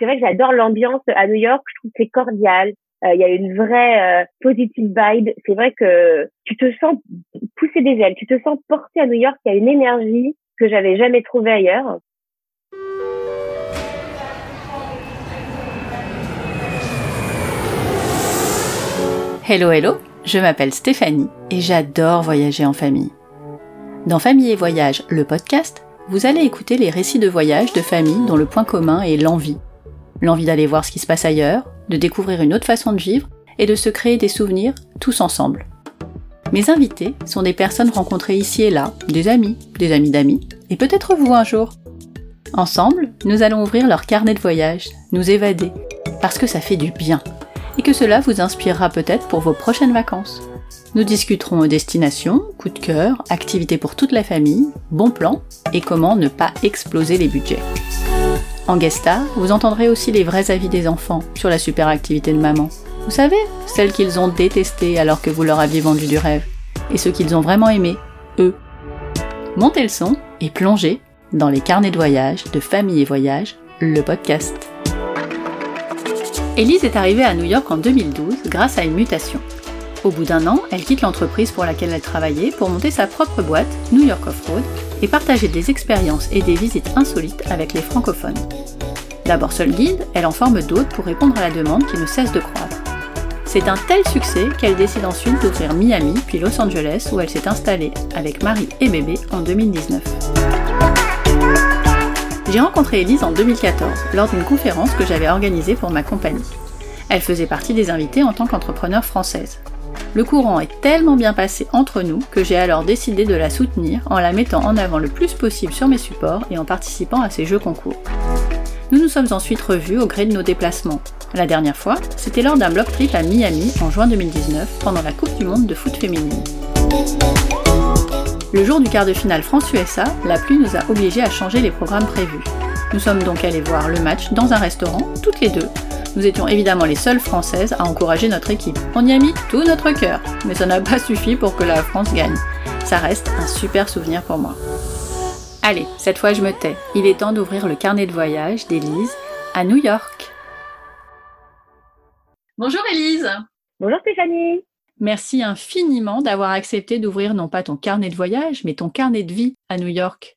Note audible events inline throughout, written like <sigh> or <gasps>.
C'est vrai que j'adore l'ambiance à New York. Je trouve que c'est cordial. Euh, il y a une vraie euh, positive vibe. C'est vrai que tu te sens pousser des ailes. Tu te sens porter à New York. Il y a une énergie que j'avais jamais trouvée ailleurs. Hello, hello, je m'appelle Stéphanie et j'adore voyager en famille. Dans Famille et Voyage, le podcast, vous allez écouter les récits de voyage de familles dont le point commun est l'envie. L'envie d'aller voir ce qui se passe ailleurs, de découvrir une autre façon de vivre et de se créer des souvenirs tous ensemble. Mes invités sont des personnes rencontrées ici et là, des amis, des amis d'amis, et peut-être vous un jour. Ensemble, nous allons ouvrir leur carnet de voyage, nous évader, parce que ça fait du bien et que cela vous inspirera peut-être pour vos prochaines vacances. Nous discuterons destinations, coups de cœur, activités pour toute la famille, bons plans et comment ne pas exploser les budgets. En guest vous entendrez aussi les vrais avis des enfants sur la super activité de maman. Vous savez, celles qu'ils ont détestées alors que vous leur aviez vendu du rêve, et ceux qu'ils ont vraiment aimé, eux. Montez le son et plongez dans les carnets de voyage de Famille et Voyage, le podcast. Elise est arrivée à New York en 2012 grâce à une mutation. Au bout d'un an, elle quitte l'entreprise pour laquelle elle travaillait pour monter sa propre boîte, New York Off-Road, et partager des expériences et des visites insolites avec les francophones. D'abord seule guide, elle en forme d'autres pour répondre à la demande qui ne cesse de croître. C'est un tel succès qu'elle décide ensuite d'ouvrir Miami puis Los Angeles où elle s'est installée avec mari et bébé en 2019. J'ai rencontré Elise en 2014 lors d'une conférence que j'avais organisée pour ma compagnie. Elle faisait partie des invités en tant qu'entrepreneur française. Le courant est tellement bien passé entre nous que j'ai alors décidé de la soutenir en la mettant en avant le plus possible sur mes supports et en participant à ses jeux concours. Nous nous sommes ensuite revus au gré de nos déplacements. La dernière fois, c'était lors d'un bloc trip à Miami en juin 2019 pendant la Coupe du Monde de foot féminine. Le jour du quart de finale France-USA, la pluie nous a obligés à changer les programmes prévus. Nous sommes donc allés voir le match dans un restaurant, toutes les deux. Nous étions évidemment les seules Françaises à encourager notre équipe. On y a mis tout notre cœur, mais ça n'a pas suffi pour que la France gagne. Ça reste un super souvenir pour moi. Allez, cette fois je me tais. Il est temps d'ouvrir le carnet de voyage d'Élise à New York. Bonjour Élise. Bonjour Stéphanie. Merci infiniment d'avoir accepté d'ouvrir non pas ton carnet de voyage, mais ton carnet de vie à New York.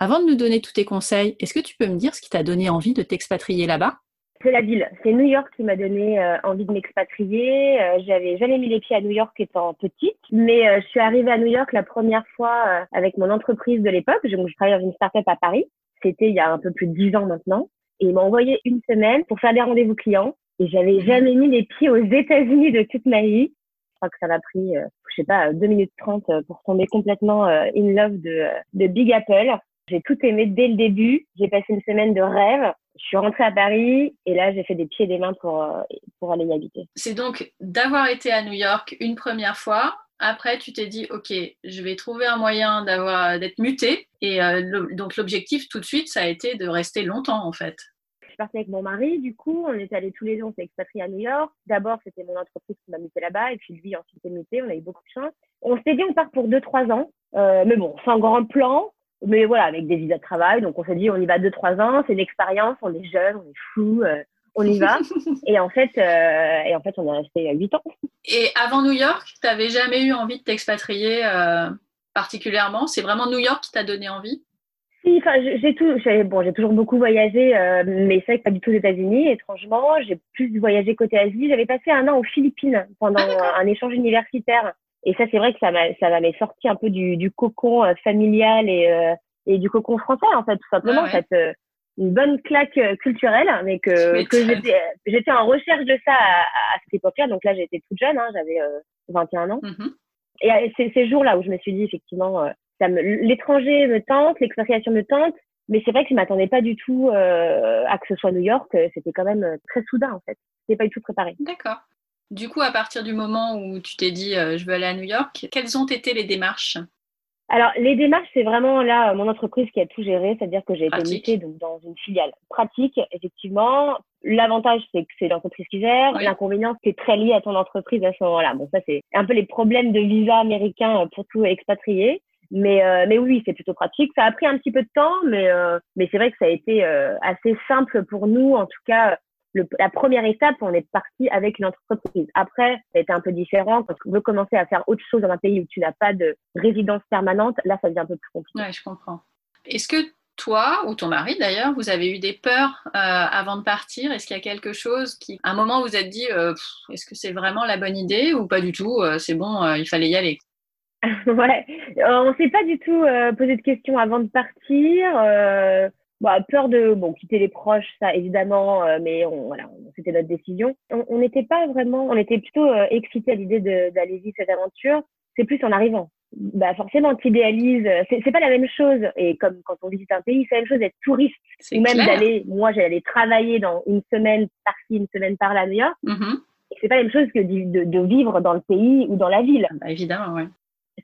Avant de nous donner tous tes conseils, est-ce que tu peux me dire ce qui t'a donné envie de t'expatrier là-bas? C'est la ville. C'est New York qui m'a donné euh, envie de m'expatrier. Euh, j'avais jamais mis les pieds à New York étant petite, mais euh, je suis arrivée à New York la première fois avec mon entreprise de l'époque. Je, je travaillais dans une start-up à Paris. C'était il y a un peu plus de dix ans maintenant. Et ils m'ont envoyé une semaine pour faire des rendez-vous clients. Et j'avais jamais mis les pieds aux États-Unis de toute ma vie crois que ça m'a pris, euh, je sais pas, 2 minutes 30 euh, pour tomber complètement euh, in love de, de Big Apple. J'ai tout aimé dès le début. J'ai passé une semaine de rêve. Je suis rentrée à Paris et là, j'ai fait des pieds et des mains pour, pour aller y habiter. C'est donc d'avoir été à New York une première fois. Après, tu t'es dit, OK, je vais trouver un moyen d'avoir, d'être muté. Et donc, l'objectif tout de suite, ça a été de rester longtemps, en fait partie avec mon mari, du coup, on est allés tous les deux, on s'est expatriés à New York. D'abord, c'était mon entreprise qui m'a muté là-bas, et puis lui, ensuite, s'est muté, on a eu beaucoup de chance. On s'est dit, on part pour 2-3 ans, euh, mais bon, c'est un grand plan, mais voilà, avec des visas de travail, donc on s'est dit, on y va 2-3 ans, c'est l'expérience, on est jeune, on est fou, euh, on y va. <laughs> et en fait, euh, et en fait, on est resté 8 ans. Et avant New York, tu n'avais jamais eu envie de t'expatrier particulièrement? C'est vraiment New York qui t'a donné envie? Enfin, j'ai tout, bon, j'ai toujours beaucoup voyagé, euh, mais c'est vrai que pas du tout aux États-Unis. Étrangement, j'ai plus voyagé côté Asie. J'avais passé un an aux Philippines pendant ah, un échange universitaire, et ça, c'est vrai que ça m'a, ça m'avait sorti un peu du, du cocon euh, familial et, euh, et du cocon français, en fait, tout simplement. En fait, une bonne claque culturelle, mais que, que j'étais, j'étais en recherche de ça à, à cette époque-là. Donc là, j'étais toute jeune, hein, j'avais 21 ans. Mm-hmm. Et c'est ces jours-là où je me suis dit effectivement l'étranger me tente, l'expatriation me tente, mais c'est vrai que je m'attendais pas du tout euh, à que ce soit New York. C'était quand même euh, très soudain en fait. C'était pas du tout préparé. D'accord. Du coup, à partir du moment où tu t'es dit euh, je veux aller à New York, quelles ont été les démarches? Alors, les démarches, c'est vraiment là mon entreprise qui a tout géré, c'est-à-dire que j'ai été mutée donc, dans une filiale pratique, effectivement. L'avantage, c'est que c'est l'entreprise qui gère. L'inconvénient, c'est très lié à ton entreprise à ce moment-là. Bon, ça, c'est un peu les problèmes de visa américain pour tout expatrié. Mais, euh, mais oui, c'est plutôt pratique. Ça a pris un petit peu de temps, mais, euh, mais c'est vrai que ça a été euh, assez simple pour nous. En tout cas, le, la première étape, on est parti avec une entreprise. Après, ça a été un peu différent. Quand tu veux commencer à faire autre chose dans un pays où tu n'as pas de résidence permanente, là, ça devient un peu plus compliqué. Ouais, je comprends. Est-ce que toi ou ton mari d'ailleurs, vous avez eu des peurs euh, avant de partir? Est-ce qu'il y a quelque chose qui, à un moment, vous êtes dit, euh, est-ce que c'est vraiment la bonne idée ou pas du tout euh, C'est bon, il fallait y aller? <laughs> ouais, on s'est pas du tout posé de questions avant de partir. Euh, bah, peur de bon quitter les proches, ça évidemment, euh, mais on, voilà, c'était notre décision. On n'était pas vraiment, on était plutôt euh, excités à l'idée de- d'aller vivre cette aventure. C'est plus en arrivant. Bah forcément, tu idéalises. C'est c'est pas la même chose. Et comme quand on visite un pays, c'est la même chose d'être touriste ou même d'aller. Moi, j'allais travailler dans une semaine par-ci, une semaine par-là York. Mhm. Et C'est pas la même chose que d'y- de, de vivre dans le pays ou dans la ville Bah, évidemment, ouais.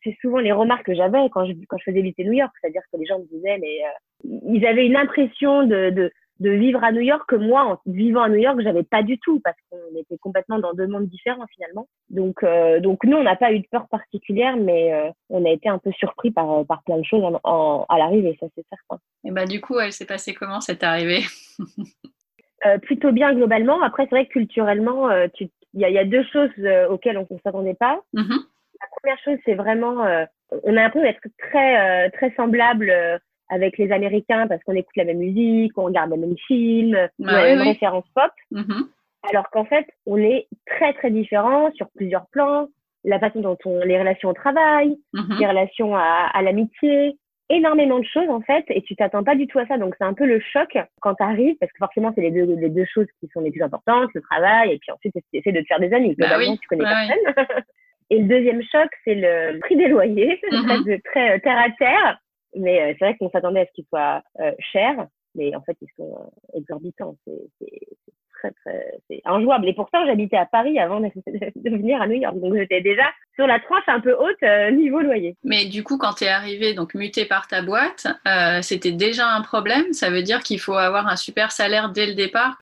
C'est souvent les remarques que j'avais quand je, quand je faisais visiter New York. C'est-à-dire que les gens me disaient, mais euh, ils avaient une impression de, de, de vivre à New York que moi, en vivant à New York, j'avais pas du tout parce qu'on était complètement dans deux mondes différents finalement. Donc, euh, donc nous, on n'a pas eu de peur particulière, mais euh, on a été un peu surpris par, par plein de choses en, en- à l'arrivée, ça c'est certain. Et bah, du coup, elle s'est passée comment cette arrivée? <laughs> Plutôt bien globalement. Après, c'est vrai que culturellement, tu- il y, a, il y a deux choses auxquelles on ne s'attendait pas. Mhm. La première chose, c'est vraiment, euh, on a l'impression d'être très, euh, très semblable euh, avec les Américains parce qu'on écoute la même musique, on regarde les mêmes films, on a Ouais, les mêmes ouais. références pop. Mhm. Alors qu'en fait, on est très, très différents sur plusieurs plans. La façon dont on, les relations au travail, Mhm. les relations à, à l'amitié, énormément de choses en fait, et tu t'attends pas du tout à ça. Donc c'est un peu le choc quand tu arrives, parce que forcément c'est les deux, les deux choses qui sont les plus importantes, le travail, et puis ensuite tu essaies de te faire des amis. Bah oui, tu connais personne. <laughs> et le deuxième choc, c'est le prix des loyers, <laughs> Mhm. de très euh, terre à terre. Mais euh, c'est vrai qu'on s'attendait à ce qu'ils soient euh, chers, mais en fait ils sont exorbitants. C'est très très c'est injouable. Et pourtant j'habitais à Paris avant de, <laughs> de venir à New York, donc j'étais déjà sur la tranche un peu haute niveau loyer. Mais du coup, quand tu es arrivé, donc muté par ta boîte, c'était déjà un problème? Ça veut dire qu'il faut avoir un super salaire dès le départ?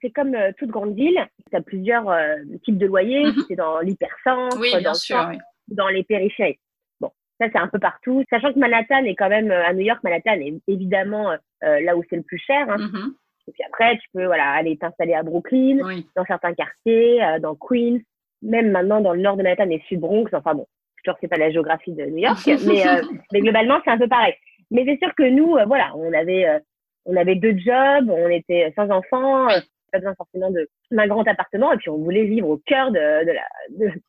C'est comme euh, toute grande ville, tu as plusieurs euh, types de loyers, Mhm. c'est dans l'hypercentre, Oui, dans le oui. dans les périphéries. Bon, ça c'est un peu partout, sachant que Manhattan est quand même, euh, à New York, Manhattan est évidemment euh, là où c'est le plus cher. Hein. Mhm. Et puis après, tu peux voilà, aller t'installer à Brooklyn, Oui. dans certains quartiers, dans Queens, même maintenant dans le nord de Manhattan et sud Bronx. Enfin bon, je ne sais pas la géographie de New York, <laughs> mais, mais globalement c'est un peu pareil. Mais c'est sûr que nous, voilà, on avait, on avait deux jobs, on était sans enfants, pas besoin forcément de d'un grand appartement, et puis on voulait vivre au cœur de, de la. de-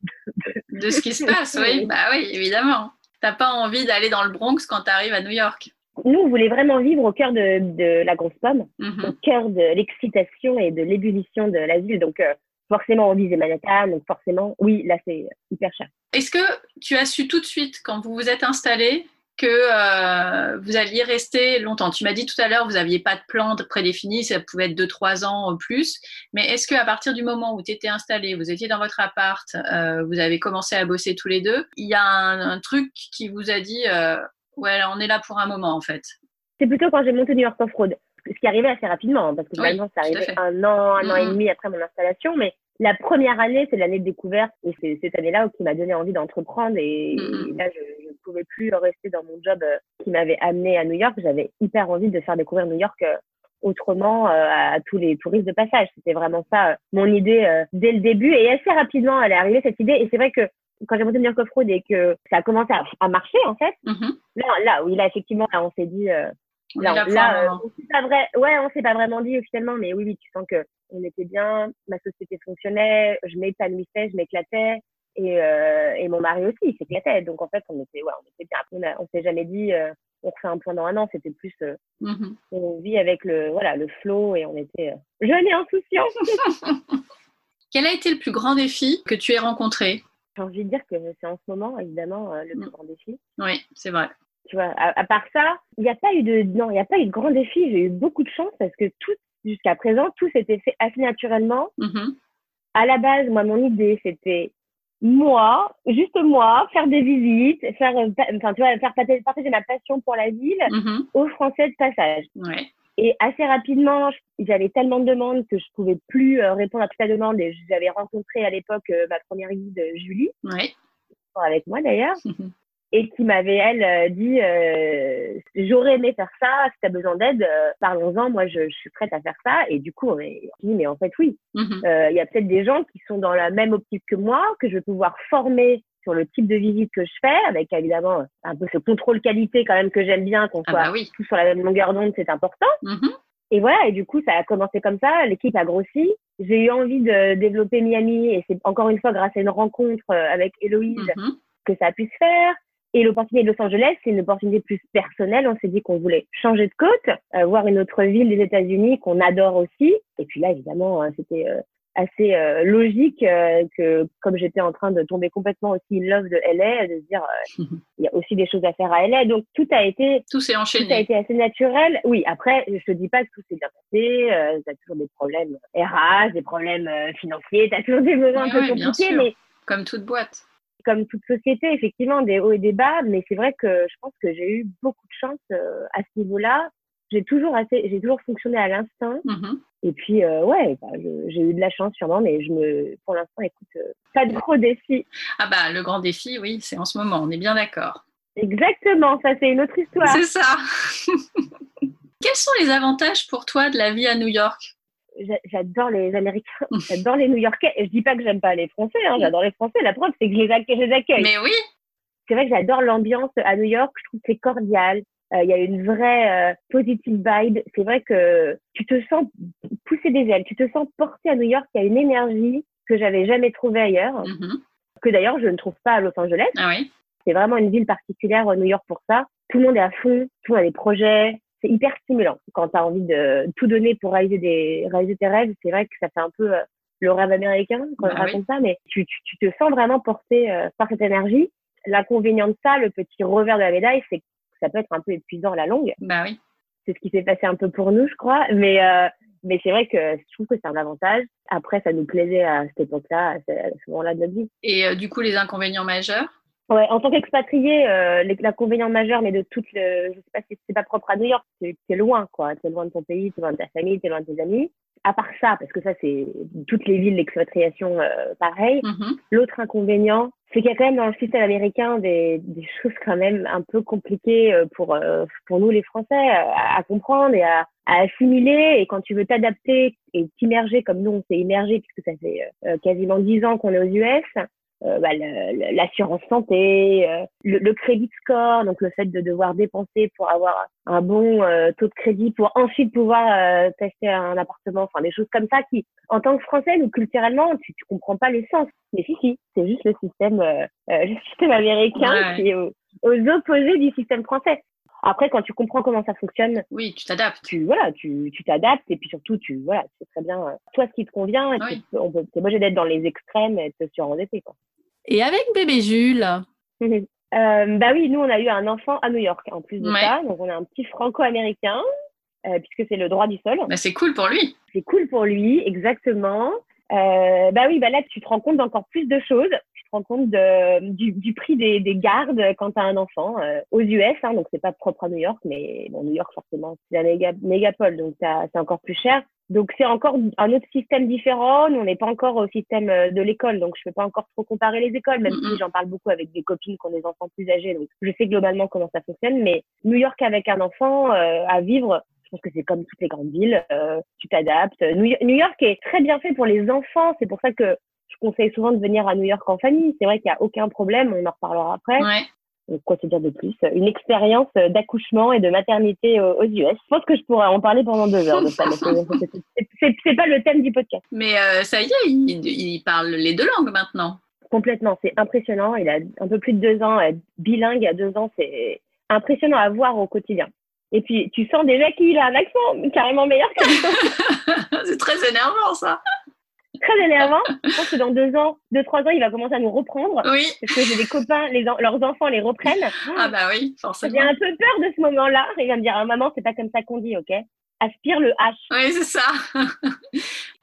De ce qui se passe, oui. <laughs> Bah oui, évidemment. T'as pas envie d'aller dans le Bronx quand tu arrives à New York. Nous, on voulait vraiment vivre au cœur de, de la grosse pomme, Mhm. au cœur de l'excitation et de l'ébullition de la ville. Donc, euh, forcément, on visait Manhattan, donc forcément, oui, là, c'est hyper cher. Est-ce que tu as su tout de suite, quand vous vous êtes installé, que euh, vous alliez rester longtemps Tu m'as dit tout à l'heure, vous n'aviez pas de plan prédéfini, ça pouvait être 2-3 ans ou plus. Mais est-ce qu'à partir du moment où tu étais installé, vous étiez dans votre appart, euh, vous avez commencé à bosser tous les deux, il y a un, un truc qui vous a dit, euh, ouais, on est là pour un moment en fait C'est plutôt quand j'ai monté New York Off-Road, ce qui arrivait assez rapidement, hein, parce que Oui, finalement, ça arrivait un an, un an et Mhm. demi après mon installation. Mais la première année, c'est l'année de découverte, et c'est cette année-là qui m'a donné envie d'entreprendre. Et, et là, je ne pouvais plus rester dans mon job euh, qui m'avait amené à New York. J'avais hyper envie de faire découvrir New York euh, autrement euh, à tous les touristes de passage. C'était vraiment ça euh, mon idée euh, dès le début. Et assez rapidement, elle est arrivée cette idée. Et c'est vrai que quand j'ai monté New York Off-Road et que ça a commencé à, à marcher, en fait, Mhm. là, là, oui, là, effectivement, là, on s'est dit, là, euh, moment. on s'est pas vrai, ouais, on s'est pas vraiment dit officiellement, mais oui, oui, tu sens que on était bien, ma société fonctionnait, je m'épanouissais, je m'éclatais, et, euh, et mon mari aussi, il s'éclatait. Donc en fait, on était, ouais, on était bien. On, on s'est jamais dit, euh, on refait un point dans un an. C'était plus, euh, Mhm. on vit avec le, voilà, le flow, et on était jeunes et insouciants. <laughs> Quel a été le plus grand défi que tu aies rencontré? J'ai envie de dire que c'est en ce moment, évidemment, le plus Mm. grand défi. Oui, c'est vrai. Tu vois, à, à part ça, il n'y a pas eu de, non, il n'y a pas eu de grand défi. J'ai eu beaucoup de chance parce que tout, jusqu'à présent, tout s'était fait assez naturellement. Mhm. À la base, moi, mon idée, c'était moi, juste moi, faire des visites, faire, euh, enfin, tu vois, faire partager ma passion pour la ville Mhm. aux Français de passage. Ouais. Et assez rapidement, j'avais tellement de demandes que je pouvais plus euh, répondre à toute la demande. Et j'avais rencontré à l'époque euh, ma première guide, Julie, Ouais. avec moi d'ailleurs. <laughs> Et qui m'avait elle euh, dit euh, j'aurais aimé faire ça si tu as besoin d'aide euh, parlons-en moi je, je, suis prête à faire ça et du coup on dit mais en fait oui Mhm. Euh, il y a peut-être des gens qui sont dans la même optique que moi que je vais pouvoir former sur le type de visite que je fais avec évidemment un peu ce contrôle qualité quand même que j'aime bien qu'on Ah soit bah oui. tous sur la même longueur d'onde c'est important Mhm. et voilà, et du coup, ça a commencé comme ça, l'équipe a grossi. J'ai eu envie de développer Miami et c'est encore une fois grâce à une rencontre euh, avec Héloïse Mhm. que ça a pu se faire. Et l'opportunité de Los Angeles, c'est une opportunité plus personnelle. On s'est dit qu'on voulait changer de côte, euh, voir une autre ville des États-Unis qu'on adore aussi. Et puis là, évidemment, euh, c'était euh, assez euh, logique euh, que, comme j'étais en train de tomber complètement aussi in love de LA, de se dire, euh, <laughs> il y a aussi des choses à faire à LA. Donc tout a été Tout s'est tout a enchaîné. été assez naturel. Oui, après, je te dis pas que tout s'est bien passé. Euh, t'as toujours des problèmes RH, des problèmes euh, financiers. T'as toujours des Ouais, un peu ouais, compliqués, mais Comme toute boîte. Comme toute société, effectivement, des hauts et des bas. Mais c'est vrai que je pense que j'ai eu beaucoup de chance euh, à ce niveau-là. J'ai toujours assez, j'ai toujours fonctionné à l'instinct. Mhm. Et puis, euh, ouais, bah, je- j'ai eu de la chance sûrement, mais je me, pour l'instant, écoute, euh, pas de gros défis. Ah bah le grand défi, oui, c'est en ce moment, on est bien d'accord. Exactement, ça c'est une autre histoire. C'est ça. <laughs> Quels sont les avantages pour toi de la vie à New York? J'adore les Américains, <laughs> j'adore les New-Yorkais. Et je dis pas que j'aime pas les Français, hein, j'adore les Français. La preuve, c'est que je les accueille. Je les accueille. Mais oui, C'est vrai que j'adore l'ambiance à New York. Je trouve que c'est cordial. Euh, Il y a une vraie euh, positive vibe. C'est vrai que tu te sens pousser des ailes. Tu te sens porté à New York. Il y a une énergie que j'avais jamais trouvée ailleurs. Mhm. Que d'ailleurs, je ne trouve pas à Los Angeles. Ah oui. C'est vraiment une ville particulière, euh, New York, pour ça. Tout le monde est à fond. Tout le monde a des projets. C'est hyper stimulant. Quand tu as envie de tout donner pour réaliser, des, réaliser tes rêves, c'est vrai que ça fait un peu euh, le rêve américain quand Bah on raconte ça, mais tu, tu, tu te sens vraiment porté euh, par cette énergie. L'inconvénient de ça, le petit revers de la médaille, c'est que ça peut être un peu épuisant à la longue. Bah oui. C'est ce qui s'est passé un peu pour nous, je crois. Mais, euh, mais c'est vrai que je trouve que c'est un avantage. Après, ça nous plaisait à cette époque-là, à ce, à ce moment-là de notre vie. Et euh, du coup, les inconvénients majeurs? Ouais, en tant qu'expatrié, euh, l'inconvénient majeur, mais de toute le, je sais pas si c'est pas propre à New York, c'est t'es loin, quoi. T'es loin de ton pays, t'es loin de ta famille, t'es loin de tes amis. À part ça, parce que ça, c'est toutes les villes d'expatriation, euh, pareil. Mhm. L'autre inconvénient, c'est qu'il y a quand même dans le système américain des, des <laughs> choses quand même un peu compliquées euh, pour, euh, pour nous les Français euh, à, à comprendre et à, à assimiler. Et quand tu veux t'adapter et t'immerger comme nous on s'est immergé puisque ça fait euh, quasiment dix ans qu'on est aux US, euh, bah, le- le- l'assurance santé, euh, le, le crédit score, donc le fait de devoir dépenser pour avoir un bon euh, taux de crédit pour ensuite pouvoir euh, t'acheter un appartement, enfin des choses comme ça qui, en tant que Français, nous culturellement, tu, tu comprends pas l'essence. Mais si si, c'est juste le système, euh, euh, le <laughs> système américain Ouais. qui est au- aux opposés du système français. Après, quand tu comprends comment ça fonctionne, Oui, tu t'adaptes. tu voilà, tu tu t'adaptes et puis surtout tu voilà, sais très bien euh, toi ce qui te convient. Et Oui. tu peux- on peut, t'es obligé d'être dans les extrêmes et de te surendetter quoi. Et avec bébé Jules? <laughs> Euh, bah oui, nous on a eu un enfant à New York en plus de Ouais. ça, donc on a un petit franco-américain euh, puisque c'est le droit du sol. bah, C'est cool pour lui. C'est cool pour lui, exactement. Euh, bah oui, bah là tu te rends compte d'encore plus de choses. Compte de, du, du prix des, des gardes quand tu as un enfant euh, aux US, hein, donc c'est pas propre à New York, mais bon New York forcément c'est la méga, mégapole, donc c'est encore plus cher. Donc c'est encore un autre système différent. Nous on n'est pas encore au système euh, de l'école, donc je peux pas encore trop comparer les écoles, même si j'en parle beaucoup avec des copines qui ont des enfants plus âgés, donc je sais globalement comment ça fonctionne. Mais New York avec un enfant euh, à vivre, je pense que c'est comme toutes les grandes villes, euh, tu t'adaptes. New York est très bien fait pour les enfants, c'est pour ça que je conseille souvent de venir à New York en famille. C'est vrai qu'il n'y a aucun problème, on en reparlera après. Ouais. Donc, quoi se dire de plus? Une expérience d'accouchement et de maternité aux aux US. Je pense que je pourrais en parler pendant deux heures de ça, mais <laughs> c'est- pas le thème du podcast. Mais euh, ça y est, il, il parle les deux langues maintenant. Complètement, c'est impressionnant. Il a un peu plus de deux ans, bilingue à deux ans, c'est impressionnant à voir au quotidien. Et puis, tu sens déjà qu'il a un accent carrément meilleur que <laughs> c'est très énervant ça. Très énervant. Je pense que dans deux ans, deux, trois ans, il va commencer à nous reprendre. Oui. Parce que j'ai des copains, les en- leurs enfants les reprennent. Ah bah oui, forcément. J'ai un peu peur de ce moment-là. Il va me dire, ah, maman, c'est pas comme ça qu'on dit, ok Aspire le H. Oui, c'est ça. <laughs>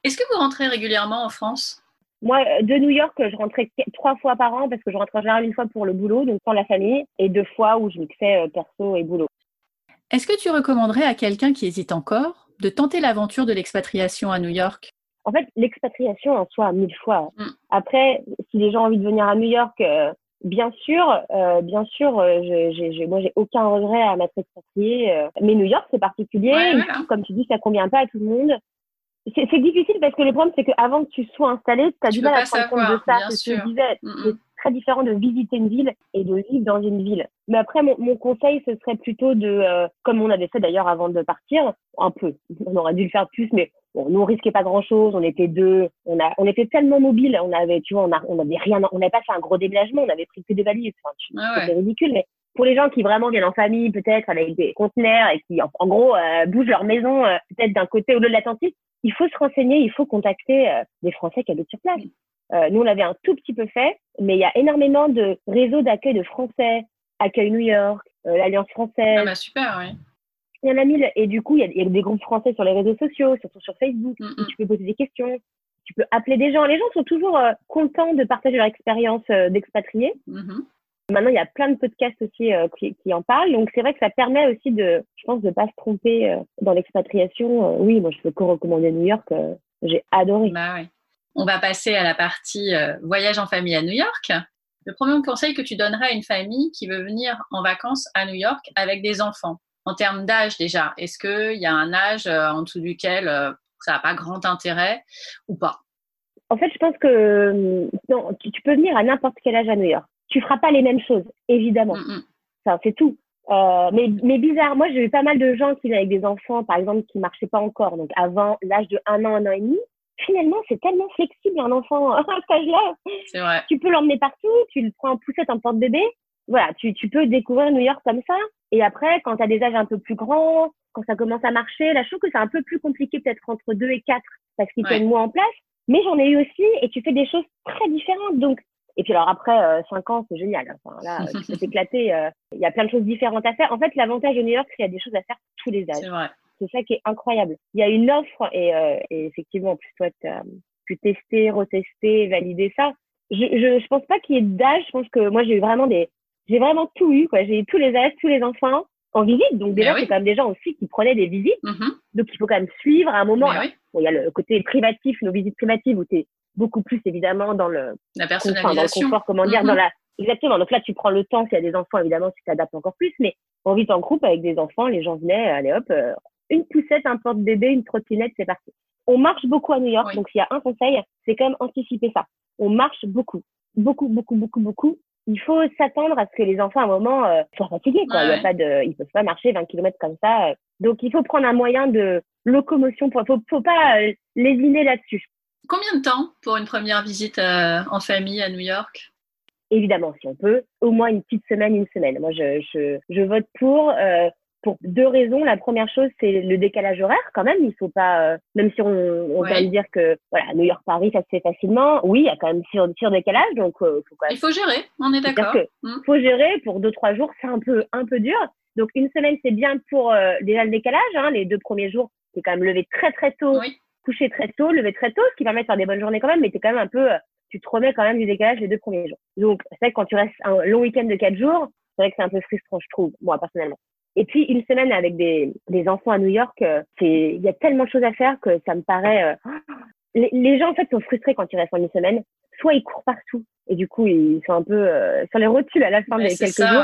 Est-ce que vous rentrez régulièrement en France? Moi, euh, de New York, je rentrais trois fois par an parce que je rentrais en général une fois pour le boulot, donc sans la famille, et deux fois où je mixais euh, perso et boulot. Est-ce que tu recommanderais à quelqu'un qui hésite encore de tenter l'aventure de l'expatriation à New York? En fait, l'expatriation en soi, mille fois. Mm. Après, si les gens ont envie de venir à New York, euh, Bien sûr, euh, bien sûr, euh, j'ai, moi j'ai aucun regret à m'être expatriée. Euh, mais New York c'est particulier, comme tu dis, ça convient pas à tout le monde. C'est, difficile parce que le problème c'est qu'avant que tu sois installé, tu as du mal à prendre compte de ça. Ce que disais. C'est très différent de visiter une ville et de vivre dans une ville. Mais après, mon, mon conseil, ce serait plutôt de, comme on avait fait d'ailleurs avant de partir, un peu. On aurait dû le faire plus, mais Bon, nous, on risquait pas grand chose. On était deux. On a, on était tellement mobile. On avait, tu vois, on, a, on avait rien. On n'avait pas fait un gros déménagement. On avait pris que des valises. Enfin, ah C'était ridicule. Mais pour les gens qui vraiment viennent en famille, peut-être avec des conteneurs et qui, en, gros, euh, bougent leur maison, euh, peut-être d'un côté ou de l'Atlantique, il faut se renseigner. Il faut contacter euh, des Français qui habitent sur place. nous, on l'avait un tout petit peu fait, mais il y a énormément de réseaux d'accueil de Français, Accueil New York, l'Alliance française. Ah bah super, oui il y en a mille. Et du coup, il y, a, des groupes français sur les réseaux sociaux, surtout sur Facebook, mm, où mm. tu peux poser des questions, tu peux appeler des gens. Les gens sont toujours euh, contents de partager leur expérience euh, d'expatriés. Mm-hmm. Maintenant, il y a plein de podcasts aussi euh, qui, qui, en parlent. Donc, c'est vrai que ça permet aussi de, je pense, de pas se tromper dans l'expatriation. oui, moi, je peux co-recommander New York. J'ai adoré. Bah. On va passer à la partie voyage en famille à New York. Le premier conseil que tu donnerais à une famille qui veut venir en vacances à New York avec des enfants en termes d'âge déjà Est-ce qu'il y a un âge euh, en dessous duquel euh, ça n'a pas grand intérêt ou pas? En fait, je pense que non, tu, peux venir à n'importe quel âge à New York. Tu feras pas les mêmes choses, évidemment. Mm, mm. Ça, c'est tout. Euh, mais, mais bizarre, moi j'ai eu pas mal de gens qui venaient avec des enfants, par exemple, qui marchaient pas encore, donc avant l'âge de un an, un an et demi. Finalement, c'est tellement flexible un enfant <laughs> à cet âge-là. C'est vrai. Tu peux l'emmener partout, tu le prends en poussette, en porte-bébé. Voilà, tu, tu peux découvrir New York comme ça. Et après, quand tu as des âges un peu plus grands, quand ça commence à marcher, là, je trouve que c'est un peu plus compliqué peut-être entre 2 et 4 parce qu'ils tiennent moins en place. Mais j'en ai eu aussi et tu fais des choses très différentes. Donc, et puis alors après, 5 euh, ans, c'est génial. Enfin, là, <laughs> tu peux t'éclater. Euh, il y a plein de choses différentes à faire. En fait, l'avantage de New York, c'est qu'il y a des choses à faire tous les âges. C'est ça qui est incroyable. Il y a une offre et, euh, et effectivement, en plus, toi, tu as pu tester, retester, valider ça. Je, je, je pense pas qu'il y ait d'âge. Je pense que moi, j'ai eu vraiment des, j'ai vraiment tout eu, quoi. J'ai eu tous les âges, tous les enfants en visite. Donc déjà, c'est quand même des gens aussi qui prenaient des visites. Mm-hmm. Donc il faut quand même suivre à un moment. Il y a le côté privatif, nos visites privatives où tu es beaucoup plus évidemment dans le, la personnalisation. dans le confort, comment dire, dans mm-hmm. la exactement. Donc là, tu prends le temps. S'il y a des enfants, évidemment, tu t'adaptes encore plus. Mais en visite en groupe avec des enfants, les gens venaient, allez hop, euh, une poussette, un porte-bébé, une trottinette, c'est parti. On marche beaucoup à New York, donc s'il y a un conseil, c'est quand même anticiper ça. On marche beaucoup, beaucoup, beaucoup, beaucoup, beaucoup il faut s'attendre à ce que les enfants, à un moment, euh, soient fatigués. Quoi. Il y a pas de, ils peuvent pas marcher 20 km comme ça. Donc, il faut prendre un moyen de locomotion. Il faut, faut pas euh, lésiner là-dessus. Combien de temps pour une première visite euh, en famille à New York? Évidemment, si on peut, au moins une petite semaine, une semaine. Moi, je, je, je vote pour pour deux raisons. La première chose, c'est le décalage horaire quand même. Il faut pas, euh, même si on, on va dire que voilà, New York Paris, ça se fait facilement. Oui, il y a quand même sur, sur décalage, donc euh, faut quand même. Il faut gérer. On est d'accord. Il mmh. faut gérer pour deux trois jours, c'est un peu un peu dur. Donc une semaine, c'est bien pour euh, déjà le décalage. Hein, les deux premiers jours, c'est quand même lever très très tôt, coucher très tôt, lever très tôt, ce qui permet de faire des bonnes journées quand même. Mais es quand même un peu, tu te remets quand même du décalage les deux premiers jours. Donc c'est vrai que quand tu restes un long week-end de quatre jours, c'est vrai que c'est un peu frustrant, je trouve, moi personnellement. Et puis une semaine avec des, des enfants à New York, euh, c'est il y a tellement de choses à faire que ça me paraît. Euh, <gasps> les, gens en fait sont frustrés quand ils restent en une semaine. Soit ils courent partout et du coup ils sont un peu euh, sur les rotules à la fin des quelques jours.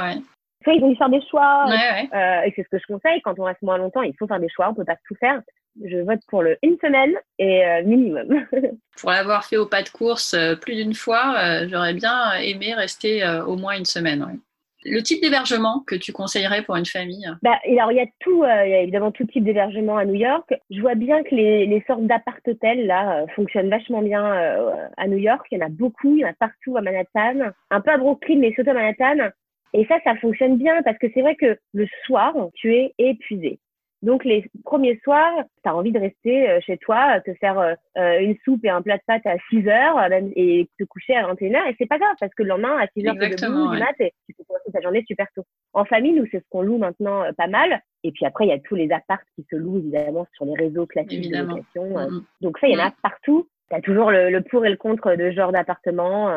Soit ils ont dû faire des choix. et c'est ce que je conseille quand on reste moins longtemps. Il faut faire des choix. On peut pas tout faire. Je vote pour le une semaine et minimum. <laughs> pour l'avoir fait au pas de course plus d'une fois, j'aurais bien aimé rester au moins une semaine. Le type d'hébergement que tu conseillerais pour une famille? Bah, alors, il y a tout, euh, il y a évidemment tout type d'hébergement à New York. Je vois bien que les, les sortes d'appart-hôtels là euh, fonctionnent vachement bien euh, à New York. Il y en a beaucoup, il y en a partout à Manhattan, un peu à Brooklyn, mais surtout à Manhattan. Et ça, ça fonctionne bien parce que c'est vrai que le soir, tu es épuisé. Donc les premiers soirs, tu as envie de rester euh, chez toi, te faire euh, euh, une soupe et un plat de pâtes à 6 heures et te coucher à 21 heures. Et c'est pas grave parce que le lendemain, à 6 heures, tu debout du mat et tu peux commencer ta journée super tôt. En famille, nous, c'est ce qu'on loue maintenant pas mal. Et puis après, il y a tous les apparts qui se louent évidemment sur les réseaux classiques de location. Donc ça, il y en a mm-hmm. partout. Tu as toujours le, pour et le contre de ce genre d'appartement.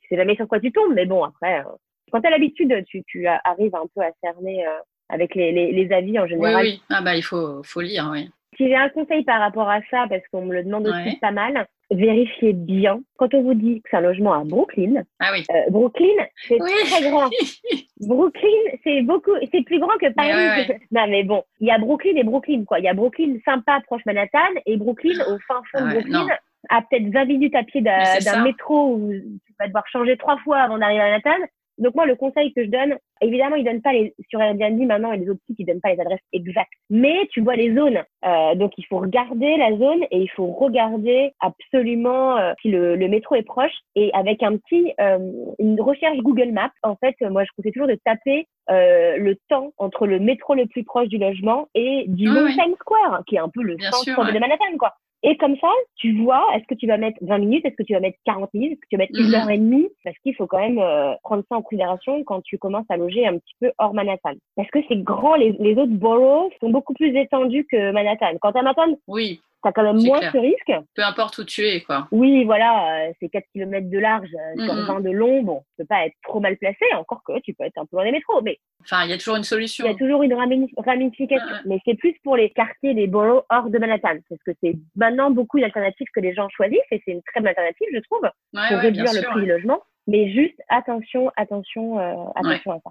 tu sais jamais sur quoi tu tombes, mais bon, après, quand tu as l'habitude, tu, tu arrives un peu à cerner avec les, les, les, avis en général. Oui, oui. Ah bah, il faut, faut lire, oui. Si j'ai un conseil par rapport à ça, parce qu'on me le demande aussi pas mal, vérifiez bien. Quand on vous dit que c'est un logement à Brooklyn, ah oui. Euh, Brooklyn, c'est très grand. <laughs> Brooklyn, c'est beaucoup, c'est plus grand que Paris. <laughs> non, mais bon, il y a Brooklyn et Brooklyn, quoi. Il y a Brooklyn sympa, proche Manhattan, et Brooklyn, au fin fond de ah Brooklyn, à peut-être 20 minutes à pied d'un métro où tu vas devoir changer trois fois avant d'arriver à Manhattan. Donc moi, le conseil que je donne, évidemment, ils donnent pas les sur Airbnb maintenant et les autres sites, ils donnent pas les adresses exactes, mais tu vois les zones. Euh, donc il faut regarder la zone et il faut regarder absolument euh, si le, le, métro est proche. Et avec un petit euh, une recherche Google Maps, en fait, moi je conseille toujours de taper euh, le temps entre le métro le plus proche du logement et du Long Times Square, qui est un peu le centre de Manhattan, quoi. Et comme ça, tu vois, est-ce que tu vas mettre 20 minutes, est-ce que tu vas mettre 40 minutes, est-ce que tu vas mettre une heure et demie? Parce qu'il faut quand même euh, prendre ça en considération quand tu commences à loger un petit peu hors Manhattan. Parce que c'est grand, les, les autres boroughs sont beaucoup plus étendus que Manhattan. Quand à Manhattan, oui t'as quand même moins ce risque. Peu importe où tu es, quoi. Oui, voilà, euh, c'est 4 km de large euh, sur 20 de long. Bon, tu peux pas être trop mal placé, encore que tu peux être un peu loin des métros. Mais enfin, il y a toujours une solution. Il y a toujours une ramification. Mais c'est plus pour les quartiers, les boroughs hors de Manhattan. Parce que c'est maintenant beaucoup d'alternatives que les gens choisissent et c'est une très bonne alternative, je trouve, pour réduire le prix du logement. Mais juste attention, attention, euh, attention à ça.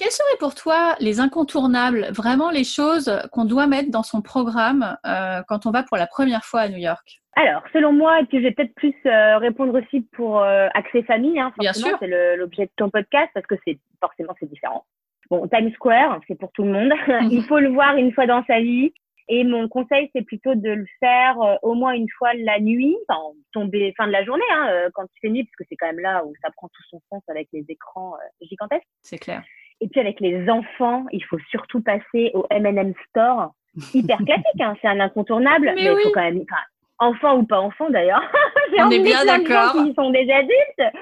Quels seraient pour toi les incontournables, vraiment les choses qu'on doit mettre dans son programme euh, quand on va pour la première fois à New York? Alors, selon moi, et puis je vais peut-être plus euh, répondre aussi pour euh, accès famille, hein, Bien sûr. c'est l'objet de ton podcast parce que c'est forcément c'est différent. Bon, Times Square, c'est pour tout le monde. <laughs> <laughs> Il faut le voir une fois dans sa vie. Et mon conseil, c'est plutôt de le faire au moins une fois la nuit, enfin, tomber fin de la journée, hein, quand il fait nuit, parce que c'est quand même là où ça prend tout son sens avec les écrans gigantesques. C'est clair. Et puis avec les enfants, il faut surtout passer au M&M Store. Hyper classique, hein, c'est un incontournable, <laughs> mais, il faut quand même, enfin, enfant ou pas enfant d'ailleurs. <laughs> On est bien d'accord. Ils sont des adultes.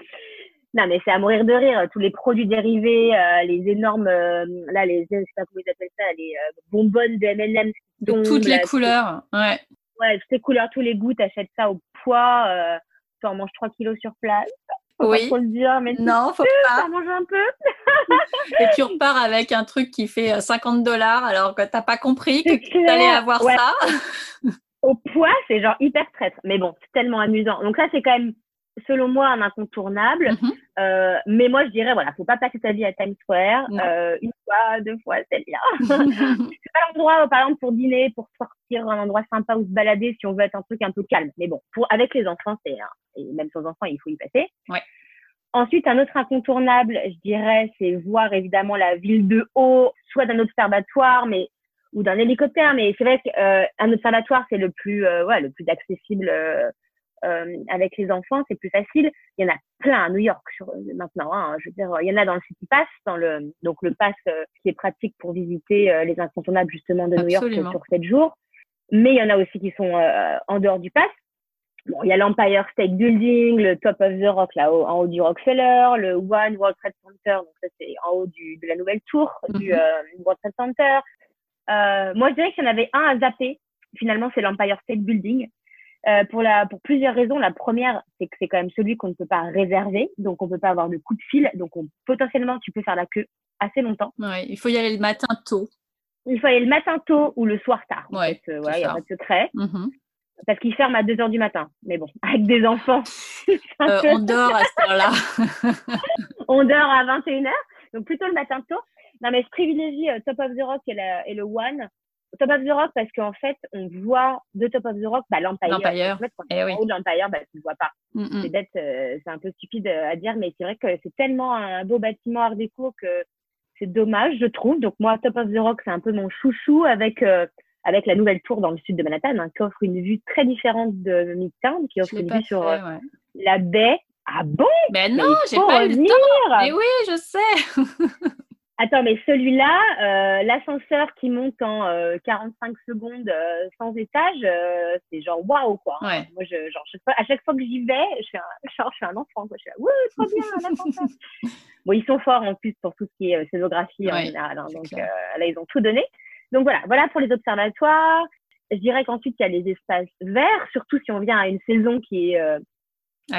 Non, mais c'est à mourir de rire. Tous les produits dérivés, euh, les énormes, euh, là, les, je sais pas comment ils appellent ça, les euh, bonbonnes de M&M. De toutes les couleurs, ouais. Ouais, toutes les couleurs, tous les goûts, t'achètes ça au poids, tu en manges 3 kilos sur place. Faut oui. Pas le dire, mais non, faut pas. Ça mange un peu. <laughs> et tu repars avec un truc qui fait 50 dollars alors que t'as pas compris que tu allais avoir ça. Au poids, c'est genre hyper traître. Mais bon, c'est tellement amusant. Donc ça, c'est quand même, selon moi, un incontournable. Mhm. euh, mais moi, je dirais, voilà, faut pas passer ta vie à Times Square. Euh, une fois, deux fois, c'est bien. <laughs> c'est pas l'endroit, par exemple, pour dîner, pour sortir, un endroit sympa où se balader si on veut être un truc un peu calme. Mais bon, pour, avec les enfants, c'est et même sans enfants, il faut y passer. Ouais. Ensuite, un autre incontournable, je dirais, c'est voir évidemment la ville de haut, soit d'un observatoire, mais ou d'un hélicoptère. Mais c'est vrai qu'un euh, observatoire, c'est le plus, euh, ouais, le plus accessible euh, euh, avec les enfants, c'est plus facile. Il y en a plein à New York sur, maintenant. Hein, je veux dire, il y en a dans le City Pass, dans le donc le pass qui est pratique pour visiter les incontournables justement de New York sur sept jours. Mais il y en a aussi qui sont en dehors du pass. Bon, il y a l'Empire State Building, le Top of the Rock là haut, en haut du Rockefeller, le One World Trade Center, donc ça c'est en haut du, de la nouvelle tour du mhm. euh, World Trade Center. Euh, moi je dirais qu'il y en avait un à zapper. Finalement c'est l'Empire State Building. Euh, pour la pour plusieurs raisons. La première, c'est que c'est quand même celui qu'on ne peut pas réserver, donc on peut pas avoir de coup de fil, donc on, potentiellement tu peux faire la queue assez longtemps. Ouais, il faut y aller le matin tôt. Il faut aller le matin tôt ou le soir tard. Ouais, il n'y a pas de secret. Mhm parce qu'ils ferment à 2 heures du matin. Mais bon, avec des enfants. <laughs> Euh, on dort à ce temps-là. <laughs> on dort à 21 heures. Donc plutôt le matin tôt. Non, mais je privilégie euh, Top of the Rock et, et, le One. Top of the Rock parce qu'en fait, on voit de Top of the Rock bah, l'Empire. L'Empire. Eh oui. de l'Empire, bah, tu ne vois pas. C'est bête, euh, c'est un peu stupide à dire, mais c'est vrai que c'est tellement un beau bâtiment art déco que c'est dommage, je trouve. Donc moi, Top of the Rock, c'est un peu mon chouchou avec avec la nouvelle tour dans le sud de Manhattan, hein, qui offre une vue très différente de Midtown, qui offre une vue sur euh, la baie. Ah bon? Mais non, j'ai pas eu le temps. Mais oui, je sais. <laughs> Attends, mais celui-là, euh, l'ascenseur qui monte en 45 euh, secondes sans étage, c'est genre waouh quoi. Moi, je, genre, à chaque fois que j'y vais, je suis un, <laughs> genre, je suis un enfant. Quoi. Je suis là, ouais, trop bien, <laughs> bon, ils sont forts en plus pour tout ce qui est scénographie en général. Hein, donc là, ils ont tout donné. Donc voilà, voilà pour les observatoires. Je dirais qu'ensuite, il y a les espaces verts, surtout si on vient à une saison qui est euh,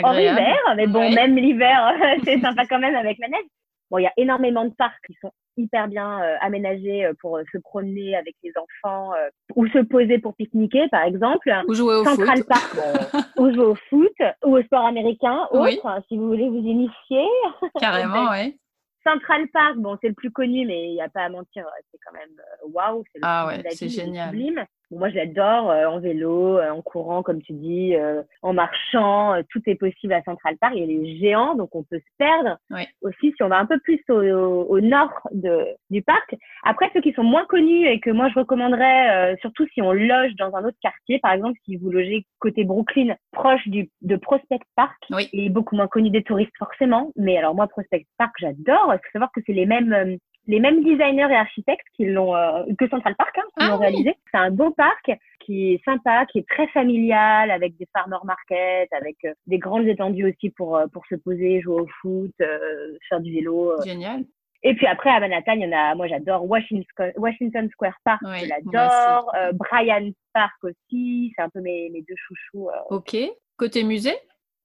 hors hiver. Mais bon, même l'hiver, <laughs> c'est sympa quand même avec la neige. Bon, il y a énormément de parcs qui sont hyper bien euh, aménagés euh, pour se promener avec les enfants ou se poser pour pique-niquer, par exemple. Ou jouer au Central foot. Park, <laughs> ou jouer au foot, ou au sport américain, autre, hein, si vous voulez vous initier. <laughs> Carrément, oui. Central Park, bon, c'est le plus connu, mais il n'y a pas à mentir, c'est quand même waouh. c'est le Ah plus ouais, c'est génial. sublime. Bon, moi, je l'adore euh, en vélo, euh, en courant, comme tu dis, euh, en marchant. euh, tout est possible à Central Park. Il est géant, donc on peut se perdre. Oui. Aussi, si on va un peu plus au, au- nord de, du parc. Après, ceux qui sont moins connus et que moi, je recommanderais, euh, surtout si on loge dans un autre quartier, par exemple, si vous logez côté Brooklyn, proche du, de Prospect Park, Oui. il est beaucoup moins connu des touristes forcément. Mais alors, moi, Prospect Park, j'adore. Il faut savoir que c'est les mêmes... les mêmes designers et architectes qui l'ont euh, que Central Park hein, qui Ah l'ont oui. réalisé. C'est un beau parc qui est sympa, qui est très familial, avec des farmer markets, avec euh, des grandes étendues aussi pour euh, pour se poser, jouer au foot, euh, faire du vélo. Génial. Et puis après à Manhattan, il y en a. Moi, j'adore Washington, Washington Square Park, Oui, je l'adore. Bryant Park aussi, c'est un peu mes, mes deux chouchous. Ok. Côté musée,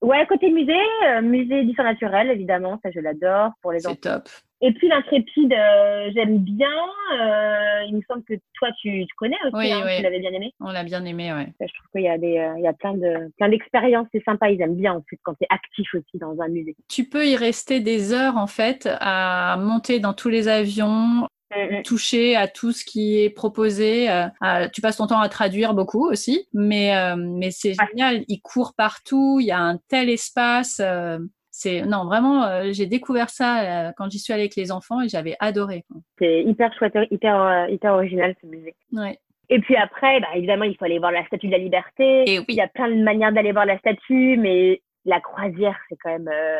Ouais, côté musée, musée d'histoire naturelle, évidemment, ça je l'adore pour les enfants. c'est top. Et puis l'intrépide, euh, j'aime bien. Euh, il me semble que toi tu, tu connais aussi, Oui, hein, oui. tu l'avais bien aimé. On l'a bien aimé, ouais. Je trouve qu'il y a des, euh, il y a plein de, plein d'expériences, c'est sympa. Ils aiment bien en fait quand tu es actif aussi dans un musée. Tu peux y rester des heures en fait à monter dans tous les avions, toucher à tout ce qui est proposé. euh, à- tu passes ton temps à traduire beaucoup aussi, mais euh, mais c'est génial. Il court partout. Il y a un tel espace. euh, c'est non vraiment. euh, J'ai découvert ça euh, quand j'y suis allée avec les enfants et j'avais adoré. quoi. C'est hyper chouette, hyper, euh, hyper original ce musée. Ouais. Et puis après, bah, évidemment, il faut aller voir la Statue de la Liberté. Et oui. Il y a plein de manières d'aller voir la statue, mais la croisière, c'est quand même euh,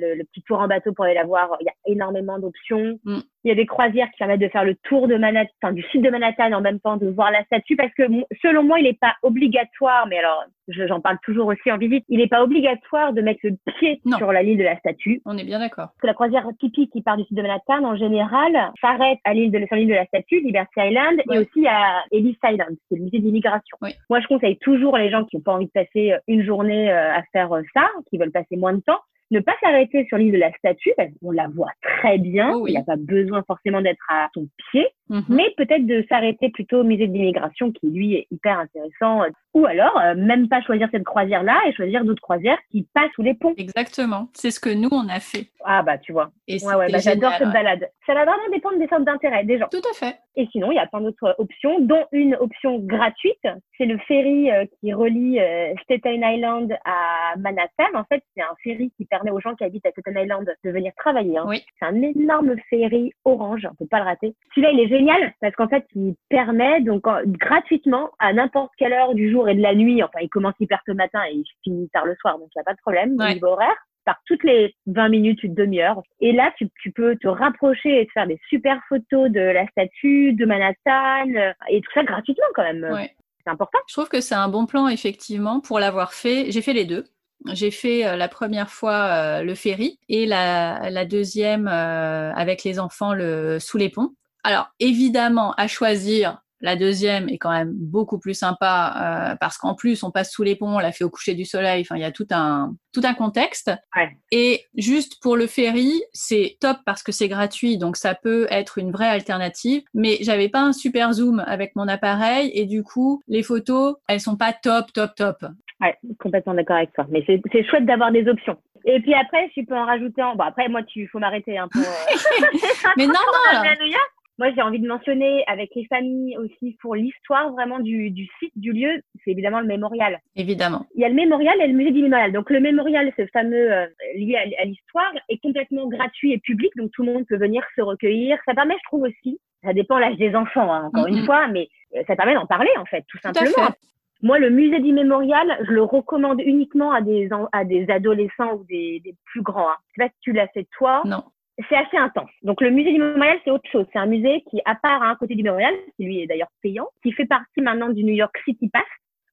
le, le petit tour en bateau pour aller la voir. Il y a énormément d'options. Mm. Il y a des croisières qui permettent de faire le tour de Manhattan, enfin, du sud de Manhattan en même temps de voir la statue, parce que selon moi, il n'est pas obligatoire, mais alors je- j'en parle toujours aussi en visite, il n'est pas obligatoire de mettre le pied Non. sur la ligne de la statue. On est bien d'accord. Parce que la croisière typique qui part du sud de Manhattan, en général, s'arrête à l'île de, sur l'île de la Statue, Liberty Island, Ouais. et aussi à Ellis Island, qui est le musée d'immigration. Oui. Moi, je conseille toujours les gens qui n'ont pas envie de passer euh, une journée euh, à faire euh, ça, qui veulent passer moins de temps, ne pas s'arrêter sur l'île de la Statue, parce qu'on la voit très bien, Oh oui. il n'y a pas besoin forcément d'être à son pied, Mhm. mais peut-être de s'arrêter plutôt au musée de l'immigration, qui lui est hyper intéressant, ou alors euh, même pas choisir cette croisière-là et choisir d'autres croisières qui passent sous les ponts. Exactement. C'est ce que nous on a fait. Ah bah tu vois. Et Ouais, ouais, bah, j'adore cette balade. Ça va vraiment dépendre des centres d'intérêt des gens. Tout à fait. Et sinon, il y a plein d'autres options, dont une option gratuite. C'est le ferry euh, qui relie euh, Staten Island à Manhattan. En fait, c'est un ferry qui permet aux gens qui habitent à Staten Island de venir travailler. hein. Oui. C'est un énorme ferry orange, on peut pas le rater. Celui-là, il est génial parce qu'en fait, il permet donc en- gratuitement à n'importe quelle heure du jour et de la nuit. Enfin, il commence hyper tôt le matin et il finit tard le soir, donc il n'y a pas de problème au Ouais. niveau horaire par toutes les 20 minutes, une demi-heure. Et là, tu, tu peux te rapprocher et te faire des super photos de la statue, de Manhattan, euh, et tout ça gratuitement quand même. Ouais. C'est important. Je trouve que c'est un bon plan, effectivement, pour l'avoir fait. J'ai fait les deux. J'ai fait euh, la première fois euh, le ferry et la, la deuxième euh, avec les enfants le, sous les ponts. Alors, évidemment, à choisir, la deuxième est quand même beaucoup plus sympa euh, parce qu'en plus, on passe sous les ponts, on l'a fait au coucher du soleil. Enfin, il y a tout un, tout un contexte. Ouais. Et juste pour le ferry, c'est top parce que c'est gratuit, donc ça peut être une vraie alternative. Mais j'avais pas un super zoom avec mon appareil et du coup, les photos, elles sont pas top, top, top. Ouais, complètement d'accord avec toi. Mais c'est chouette d'avoir des options. Et puis après, tu peux en rajouter en. Bon, après, moi, tu faut m'arrêter un peu. <laughs> Mais non, non. <laughs> Moi, j'ai envie de mentionner avec les familles aussi pour l'histoire vraiment du, du site, du lieu, c'est évidemment le mémorial. évidemment. Il y a le mémorial et le musée du mémorial. Donc le mémorial, ce fameux euh, lié à, à l'histoire, est complètement gratuit et public, donc tout le monde peut venir se recueillir. Ça permet, je trouve aussi, ça dépend l'âge des enfants, hein, encore une fois, mais euh, ça permet d'en parler en fait, tout simplement. fait. Moi, le musée du mémorial, je le recommande uniquement à des à des adolescents ou des, des plus grands. Hein. Je sais pas si tu l'as fait toi Non. C'est assez intense. Donc le musée du mémorial, c'est autre chose. C'est un musée qui, à part à un côté du mémorial, qui lui est d'ailleurs payant, qui fait partie maintenant du New York City Pass.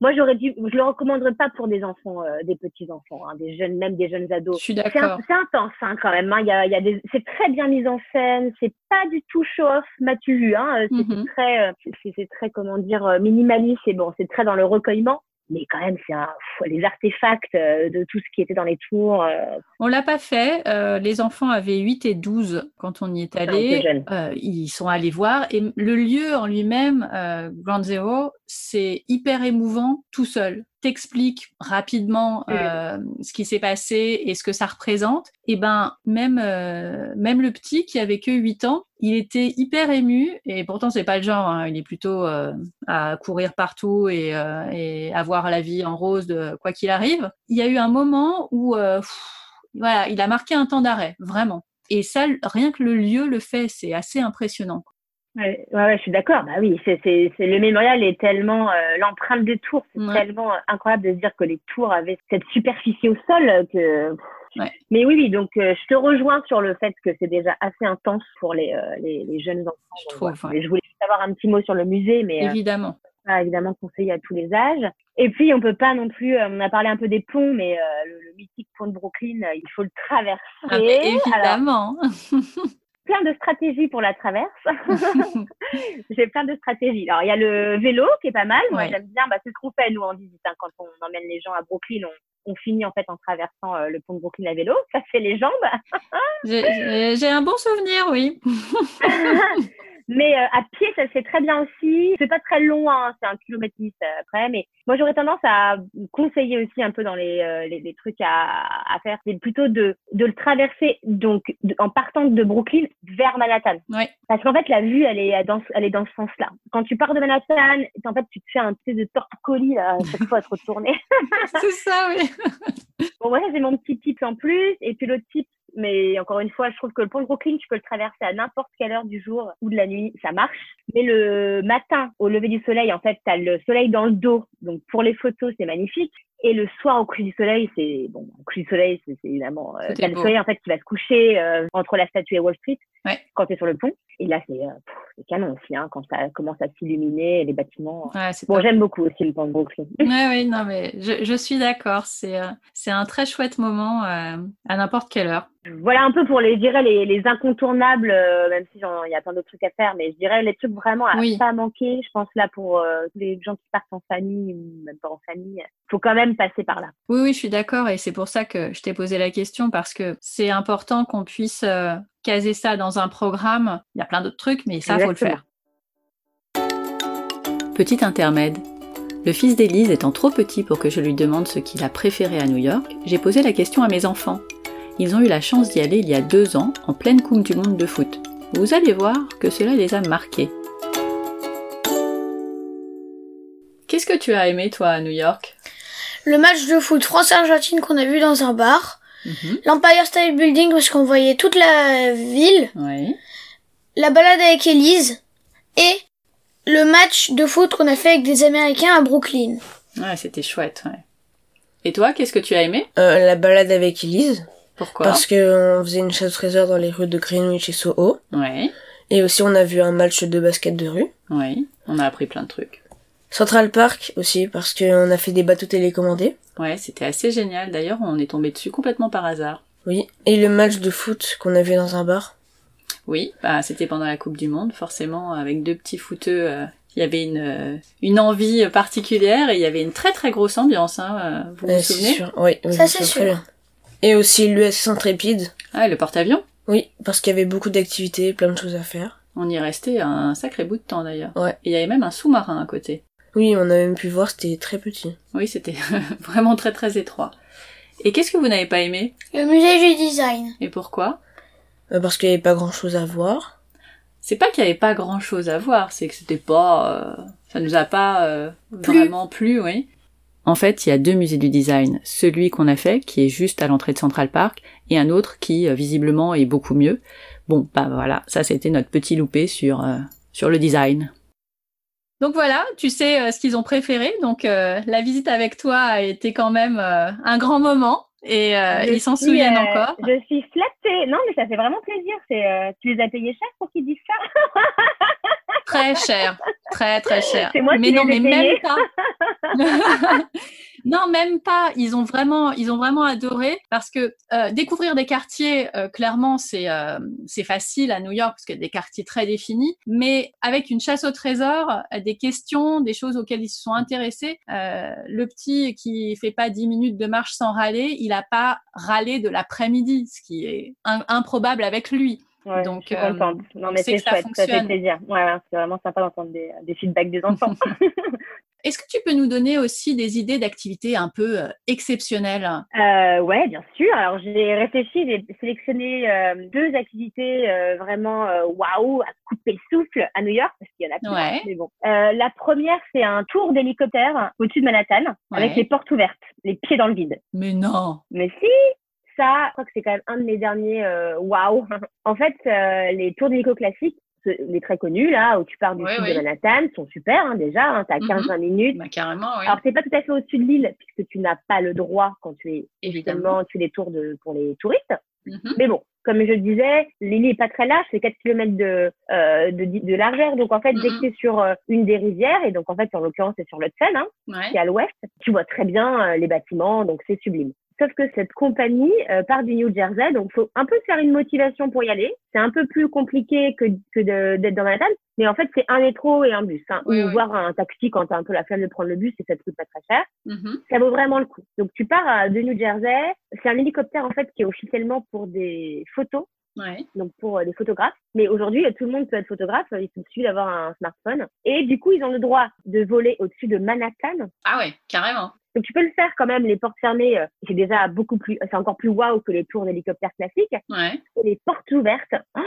Moi, j'aurais dû, je le recommanderais pas pour des enfants, euh, des petits enfants, hein, des jeunes, même des jeunes Je ados. suis C'est un- d'accord. c'est intense hein, quand même. hein. Il y a, il y a des, c'est très bien mis en scène. C'est pas du tout show off. M'as-tu vu hein euh, C'est Mhm. c'est très, euh, c'est c'est très comment dire euh, minimaliste. Et bon, c'est très dans le recueillement. Mais quand même, c'est un, les artefacts de tout ce qui était dans les tours. On l'a pas fait. les enfants avaient 8 et 12 quand on y est allé. ils sont allés voir et le lieu en lui-même, Grand Zero, c'est hyper émouvant tout seul t'explique rapidement euh, ce qui s'est passé et ce que ça représente, et ben même euh, même le petit qui avait que 8 ans, il était hyper ému et pourtant c'est pas le genre, hein, il est plutôt euh, à courir partout et, et avoir la vie en rose de quoi qu'il arrive. Il y a eu un moment où voilà, il a marqué un temps d'arrêt, vraiment. Et ça, rien que le lieu le fait, c'est assez impressionnant. Ouais, ouais, je suis d'accord. Bah oui, c'est, c'est, c'est le mémorial est tellement euh, l'empreinte des tours, c'est tellement incroyable de se dire que les tours avaient cette superficie au sol que. Ouais. Mais oui, oui, donc euh, je te rejoins sur le fait que c'est déjà assez intense pour les, euh, les, les, jeunes enfants. Je, trouve, je voulais juste avoir un petit mot sur le musée, mais évidemment, pas évidemment conseillé à tous les âges. Et puis on peut pas non plus, on a parlé un peu des ponts, mais le, le, mythique pont de Brooklyn, il faut le traverser. Ah, évidemment. <laughs> plein de stratégies pour la traverse. <laughs> <laughs> j'ai plein de stratégies. Alors, il y a le vélo qui est pas mal. Moi, j'aime bien. Bah, c'est ce qu'on fait, nous, en visite. Hein. Quand on emmène les gens à Brooklyn, on, on finit en fait en traversant euh, le pont de Brooklyn à vélo. Ça fait les jambes. j'ai un bon souvenir, oui. <laughs> Mais euh, à pied, ça se fait très bien aussi. C'est pas très long, hein, c'est un kilomètre dix euh, après. Mais moi, j'aurais tendance à conseiller aussi un peu dans les, euh, les, les, trucs à, à faire, c'est plutôt de, de le traverser donc en partant de Brooklyn vers Manhattan. Oui. Parce qu'en fait, la vue, elle est dans, elle est dans ce sens-là. Quand tu pars de Manhattan, en fait, tu te fais un petit de torticolis là, à chaque fois à te retourner. <laughs> c'est ça, oui. bon, voilà, c'est mon petit tip en plus. Et puis l'autre tip, mais encore une fois, je trouve que le pont de Brooklyn, tu peux le traverser à n'importe quelle heure du jour ou de la nuit, ça marche. Mais le matin, au lever du soleil, en fait, tu as le soleil dans le dos. Donc pour les photos, c'est magnifique. Et le soir au coucher du soleil, c'est bon, au coucher du soleil, c'est évidemment euh, le soleil en fait qui va se coucher euh, entre la statue et Wall Street ouais. quand tu es sur le pont. Et là, c'est euh, canon aussi hein, quand ça commence à s'illuminer les bâtiments. Ouais, bon, j'aime beaucoup aussi le pont de Brooklyn. Ouais, oui, non mais je, je suis d'accord. C'est euh, c'est un très chouette moment euh, à n'importe quelle heure. Voilà un peu pour les, je dirais les, les incontournables, euh, même si il y a plein d'autres trucs à faire, mais je dirais les trucs vraiment à oui. pas manquer. Je pense là pour euh, les gens qui partent en famille ou même pas en famille, faut quand même passer par là. Oui, oui, je suis d'accord et c'est pour ça que je t'ai posé la question parce que c'est important qu'on puisse euh, caser ça dans un programme. Il y a plein d'autres trucs, mais ça, Exactement. faut le faire. Petit intermède. Le fils d'Élise étant trop petit pour que je lui demande ce qu'il a préféré à New York, j'ai posé la question à mes enfants. Ils ont eu la chance d'y aller il y a deux ans, en pleine Coupe du Monde de foot. Vous allez voir que cela les a marqués. Qu'est-ce que tu as aimé, toi, à New York? Le match de foot France-Argentine qu'on a vu dans un bar. Mm -hmm. L'Empire State Building parce qu'on voyait toute la ville. Oui. La balade avec Elise. Et le match de foot qu'on a fait avec des Américains à Brooklyn. Ouais, c'était chouette, ouais. Et toi, qu'est-ce que tu as aimé euh, La balade avec Elise. Pourquoi Parce qu'on faisait une chasse au trésor dans les rues de Greenwich et Soho. Ouais. Et aussi, on a vu un match de basket de rue. Oui, on a appris plein de trucs. Central Park aussi, parce qu'on a fait des bateaux télécommandés. Ouais, c'était assez génial. D'ailleurs, on est tombé dessus complètement par hasard. Oui. Et le match de foot qu'on a vu dans un bar. Oui, bah, c'était pendant la Coupe du Monde, forcément, avec deux petits footeux. Euh, il y avait une, euh, une envie particulière et il y avait une très très grosse ambiance. Hein, vous Euh, vous souvenez? sûr. Oui, oui, Ça, c'est sûr. bien. Et aussi l'USS Intrépide. Ah, et le porte-avions? Oui, parce qu'il y avait beaucoup d'activités, plein de choses à faire. On y est resté un sacré bout de temps d'ailleurs. Ouais. Et il y avait même un sous-marin à côté. Oui, on a même pu voir, c'était très petit. Oui, c'était <laughs> vraiment très très étroit. Et qu'est-ce que vous n'avez pas aimé? Le musée du design. Et pourquoi? Euh, parce qu'il y avait pas grand chose à voir. C'est pas qu'il y avait pas grand chose à voir, c'est que c'était pas, euh, ça nous a pas euh, Plu. vraiment plu, oui. En fait, il y a deux musées du design. Celui qu'on a fait, qui est juste à l'entrée de Central Park, et un autre qui, euh, visiblement, est beaucoup mieux. Bon, bah voilà, ça c'était notre petit loupé sur, euh, sur le design. Donc voilà, tu sais euh, ce qu'ils ont préféré. Donc euh, la visite avec toi a été quand même euh, un grand moment et ils s'en souviennent encore. Je suis flattée. Non, mais ça fait vraiment plaisir. C'est, tu les as payés cher pour qu'ils disent ça? Très cher, très très cher. C'est moi qui mais non, les ai mais même pas. <laughs> <laughs> Non, même pas. Ils ont vraiment, ils ont vraiment adoré parce que euh, découvrir des quartiers, euh, clairement, c'est euh, c'est facile à New York parce qu'il y a des quartiers très définis. Mais avec une chasse au trésor, des questions, des choses auxquelles ils se sont intéressés, le petit qui fait pas dix minutes de marche sans râler, il a pas râlé de l'après-midi, ce qui est improbable avec lui. Donc, je suis contente. non, mais c'est chouette, ça, fait plaisir. Ouais, c'est vraiment sympa d'entendre des, des feedbacks des <laughs> enfants. Est-ce que tu peux nous donner aussi des idées d'activités un peu euh, exceptionnelles? Euh, Ouais, bien sûr. Alors j'ai réfléchi, j'ai sélectionné euh, deux activités euh, vraiment waouh, à couper le souffle à New York parce qu'il y en a plein. Ouais. Mais bon. la première, c'est un tour d'hélicoptère au-dessus de Manhattan avec les portes ouvertes, les pieds dans le vide. Mais non. Mais si. Ça, je crois que c'est quand même un de mes derniers waouh. <laughs> en fait, les tours d'hélico classiques, les très connus, là, où tu pars du sud de Manhattan, sont super, hein, déjà. Hein, tu as 15-20 minutes. Bah, carrément, oui. Alors, c'est pas tout à fait au-dessus de l'île, puisque tu n'as pas le droit quand tu es, évidemment, tu es les tours de, pour les touristes. Mhm. Mais bon, comme je disais, l'île est pas très large, c'est 4 km de, euh, de, de, largeur. Donc, en fait, dès que tu es sur euh, une des rivières, et donc, en fait, en l'occurrence, c'est sur le Seine, hein, qui est à l'ouest, tu vois très bien euh, les bâtiments, donc c'est sublime. Sauf que cette compagnie euh, part du New Jersey, donc faut un peu faire une motivation pour y aller. C'est un peu plus compliqué que, que d'être dans Manhattan, mais en fait c'est un métro et un bus, hein, ou voir un taxi quand t'as un peu la flemme de prendre le bus et ça te coûte pas très cher. Mm-hmm. Ça vaut vraiment le coup. Donc tu pars de New Jersey, c'est un hélicoptère en fait qui est officiellement pour des photos. Ouais. Donc pour euh, les photographes. Mais aujourd'hui, tout le monde peut être photographe. Il suffit d'avoir un smartphone. Et du coup, ils ont le droit de voler au-dessus de Manhattan. Ah ouais, carrément. Donc tu peux le faire quand même, les portes fermées, euh, c'est déjà beaucoup plus, c'est encore plus waouh que les tours d'hélicoptère classiques. Ouais. Et les portes ouvertes, oh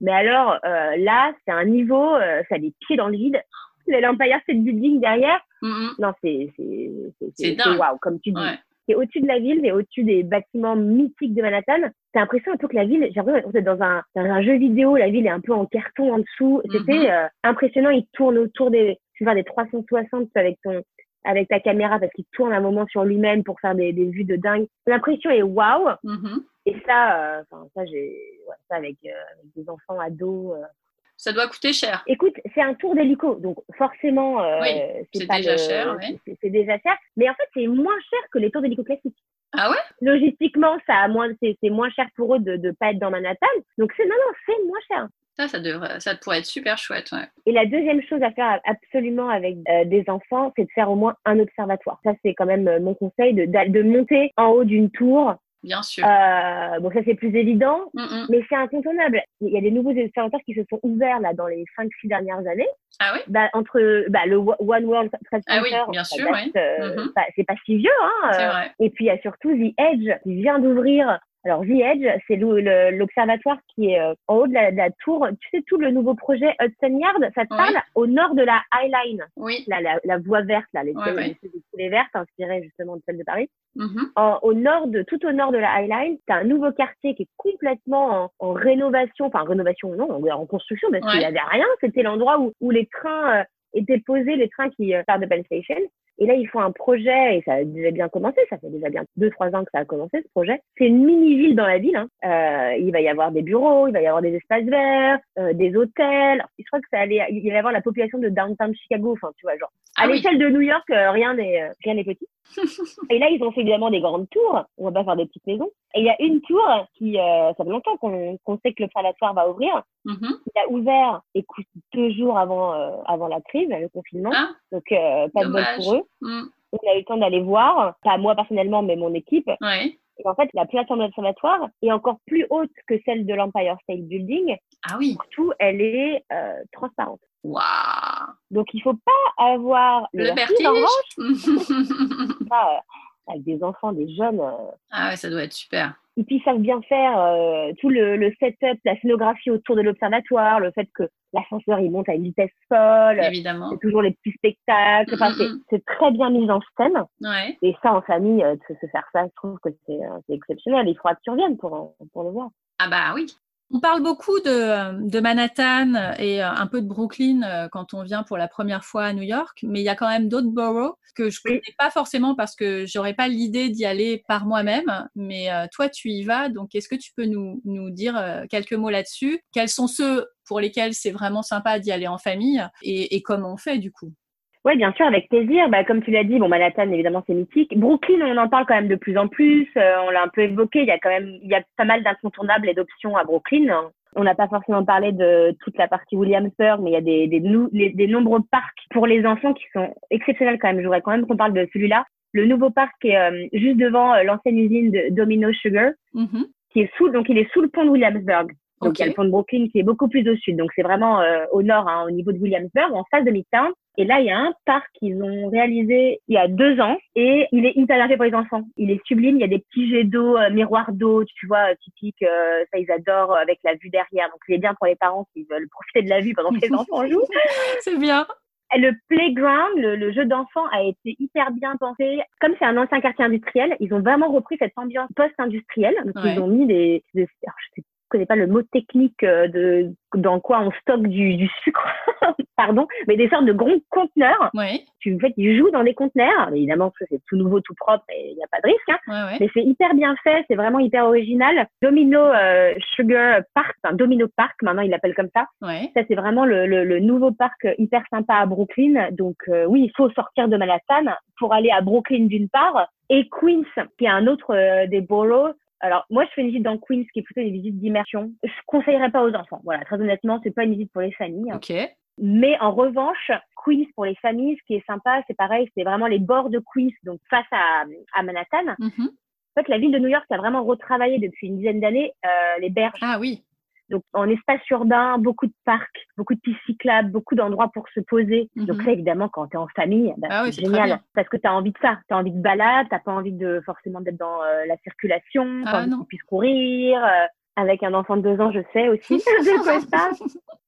mais alors euh, là, c'est un niveau, euh, ça a des pieds dans le vide. L'Empire State Building derrière, non, c'est c'est waouh, comme tu dis. C'est au-dessus de la ville, mais au-dessus des bâtiments mythiques de Manhattan. T'as l'impression un peu que la ville, j'ai l'impression d'être dans un, dans un jeu vidéo, la ville est un peu en carton en dessous. C'était mm-hmm. euh, impressionnant, il tourne autour des, tu vois, des 360 avec ton, avec ta caméra parce qu'il tourne un moment sur lui-même pour faire des, des vues de dingue. L'impression est waouh. Mm-hmm. Et ça, euh, ça j'ai, ouais, ça avec, euh, avec, des enfants ados. Euh. Ça doit coûter cher. Écoute, c'est un tour d'hélico, donc forcément, oui, c'est déjà cher. Oui. C'est déjà cher, mais en fait c'est moins cher que les tours d'hélico classiques. Ah ouais? Logistiquement, ça a moins, c'est moins cher pour eux de ne pas être dans Manhattan. Donc c'est non non, c'est moins cher. Ça, ça, devrait, ça pourrait être super chouette. Ouais. Et la deuxième chose à faire absolument avec euh, des enfants, c'est de faire au moins un observatoire. Ça, c'est quand même euh, mon conseil, de, de monter en haut d'une tour Bien sûr. Euh, bon, ça c'est plus évident, mm, mm. mais c'est incontournable. Il y a des nouveaux observatoires qui se sont ouverts là dans les 5-6 dernières années. Ah oui bah, Entre bah, le One World Trade Center, ah oui, bien sûr, oui. Mm-hmm. c'est pas si vieux. Hein, c'est vrai. Et puis il y a surtout The Edge qui vient d'ouvrir alors, The Edge, c'est l'observatoire qui est euh, en haut de la, tour. Tu sais, tout le nouveau projet Hudson Yard, ça te parle? Au nord de la High Line. Oui. La, la, voie verte, là, les, ouais, les, vertes, inspirées justement de celle de Paris. Mm-hmm. au nord de, tout au nord de la High Line, tu as un nouveau quartier qui est complètement en, rénovation, enfin, rénovation, non, en, construction, parce qu'il n'y avait rien. C'était l'endroit où, où les trains étaient posés, les trains qui euh, partent de Penn Station. Et là, ils font un projet, et ça a déjà bien commencé, ça fait déjà bien deux, trois ans que ça a commencé, ce projet. C'est une mini-ville dans la ville. Hein. Euh, il va y avoir des bureaux, il va y avoir des espaces verts, euh, des hôtels. Je crois que ça allait, il va y avoir la population de downtown Chicago, enfin, tu vois, genre. À ah l'échelle de New York, euh, rien n'est, euh, rien n'est petit. Et là, ils ont fait évidemment des grandes tours. On va pas faire des petites maisons. Et il y a une tour qui, euh, ça fait longtemps qu'on sait que le l'observatoire va ouvrir. Mm-hmm. Il a ouvert, écoute, deux jours avant, euh, avant la crise, le confinement. Ah, Donc, euh, pas de bol pour eux. Mm. On a eu le temps d'aller voir, pas moi personnellement, mais mon équipe. Ouais. Et en fait, la plateforme d'observatoire est encore plus haute que celle de l'Empire State Building. Ah oui. Surtout, elle est euh, transparente. Waouh Donc, il faut pas avoir le, le vertige. En revanche, <laughs> pas, avec des enfants, des jeunes. Euh, ah ouais, ça doit être super. Et puis, ils savent bien faire euh, tout le, le setup, la scénographie autour de l'observatoire, le fait que l'ascenseur, il monte à une vitesse folle. Évidemment. C'est toujours les petits spectacles. Enfin, c'est très bien mis en scène. Ouais. Et ça, en famille, euh, de se faire ça, je trouve que c'est exceptionnel. Il faudra que tu reviennes pour, pour le voir. Ah bah oui, on parle beaucoup de, de, Manhattan et euh, un peu de Brooklyn euh, quand on vient pour la première fois à New York, mais il y a quand même d'autres boroughs que je connais pas forcément parce que j'aurais pas l'idée d'y aller par moi-même. Mais euh, toi, tu y vas, donc est-ce que tu peux nous, nous dire quelques mots là-dessus? Quels sont ceux pour lesquels c'est vraiment sympa d'y aller en famille et, et comment on fait du coup? Oui, bien sûr, avec plaisir. Bah, comme tu l'as dit, bon, Manhattan, évidemment, c'est mythique. Brooklyn, on en parle quand même de plus en plus. Euh, on l'a un peu évoqué. Il y a quand même, il y a pas mal d'incontournables et d'options à Brooklyn. On n'a pas forcément parlé de toute la partie Williamsburg, mais il y a des, des, des nombreux parcs pour les enfants qui sont exceptionnels quand même. Je voudrais quand même qu'on parle de celui-là. Le nouveau parc est euh, juste devant euh, l'ancienne usine de Domino Sugar, mm-hmm. qui est sous, donc il est sous le pont de Williamsburg. Donc il y a le pont de Brooklyn qui est beaucoup plus au sud. Donc c'est vraiment euh, au nord, hein, au niveau de Williamsburg, en face de Midtown. Et là, il y a un parc qu'ils ont réalisé il y a deux ans et il est fait pour les enfants. Il est sublime. Il y a des petits jets d'eau, euh, miroirs d'eau, tu vois, typiques. Euh, ça, ils adorent avec la vue derrière. Donc, il est bien pour les parents qui veulent <laughs> profiter de la vue pendant que les enfants jouent. <laughs> C'est bien. Le playground, le, jeu d'enfant a été hyper bien pensé. Comme c'est un ancien quartier industriel, ils ont vraiment repris cette ambiance post-industrielle. Donc, ils ont mis des, des alors, je sais connais pas le mot technique euh, de dans quoi on stocke du, du sucre, <laughs> pardon, mais des sortes de gros conteneurs. Oui. Tu en fait, ils jouent dans des conteneurs. Évidemment, c'est tout nouveau, tout propre, et il n'y a pas de risque. Hein. Mais c'est hyper bien fait, c'est vraiment hyper original. Domino euh, Sugar Park, enfin Domino Park, maintenant ils l'appellent comme ça. Ça c'est vraiment le, le, le, nouveau parc hyper sympa à Brooklyn. Donc euh, oui, il faut sortir de Manhattan pour aller à Brooklyn d'une part et Queens, qui est un autre euh, des boroughs alors, moi, je fais une visite dans Queens, qui est plutôt une visite d'immersion. Je conseillerais pas aux enfants. Voilà, très honnêtement, c'est pas une visite pour les familles. Ok. Mais en revanche, Queens pour les familles, ce qui est sympa, c'est pareil, c'est vraiment les bords de Queens, donc face à, à Manhattan. Mm-hmm. En fait, la ville de New York a vraiment retravaillé depuis une dizaine d'années euh, les berges. Ah oui. Donc, en espace urbain, beaucoup de parcs, beaucoup de pistes cyclables, beaucoup d'endroits pour se poser. Donc mhm. là, évidemment, quand tu es en famille, bah, ah c'est génial. Parce que tu as envie de ça. Tu as envie de balade, tu pas envie de forcément d'être dans euh, la circulation, ah, tu puisses courir. Euh, avec un enfant de deux ans, je sais aussi de quoi ça.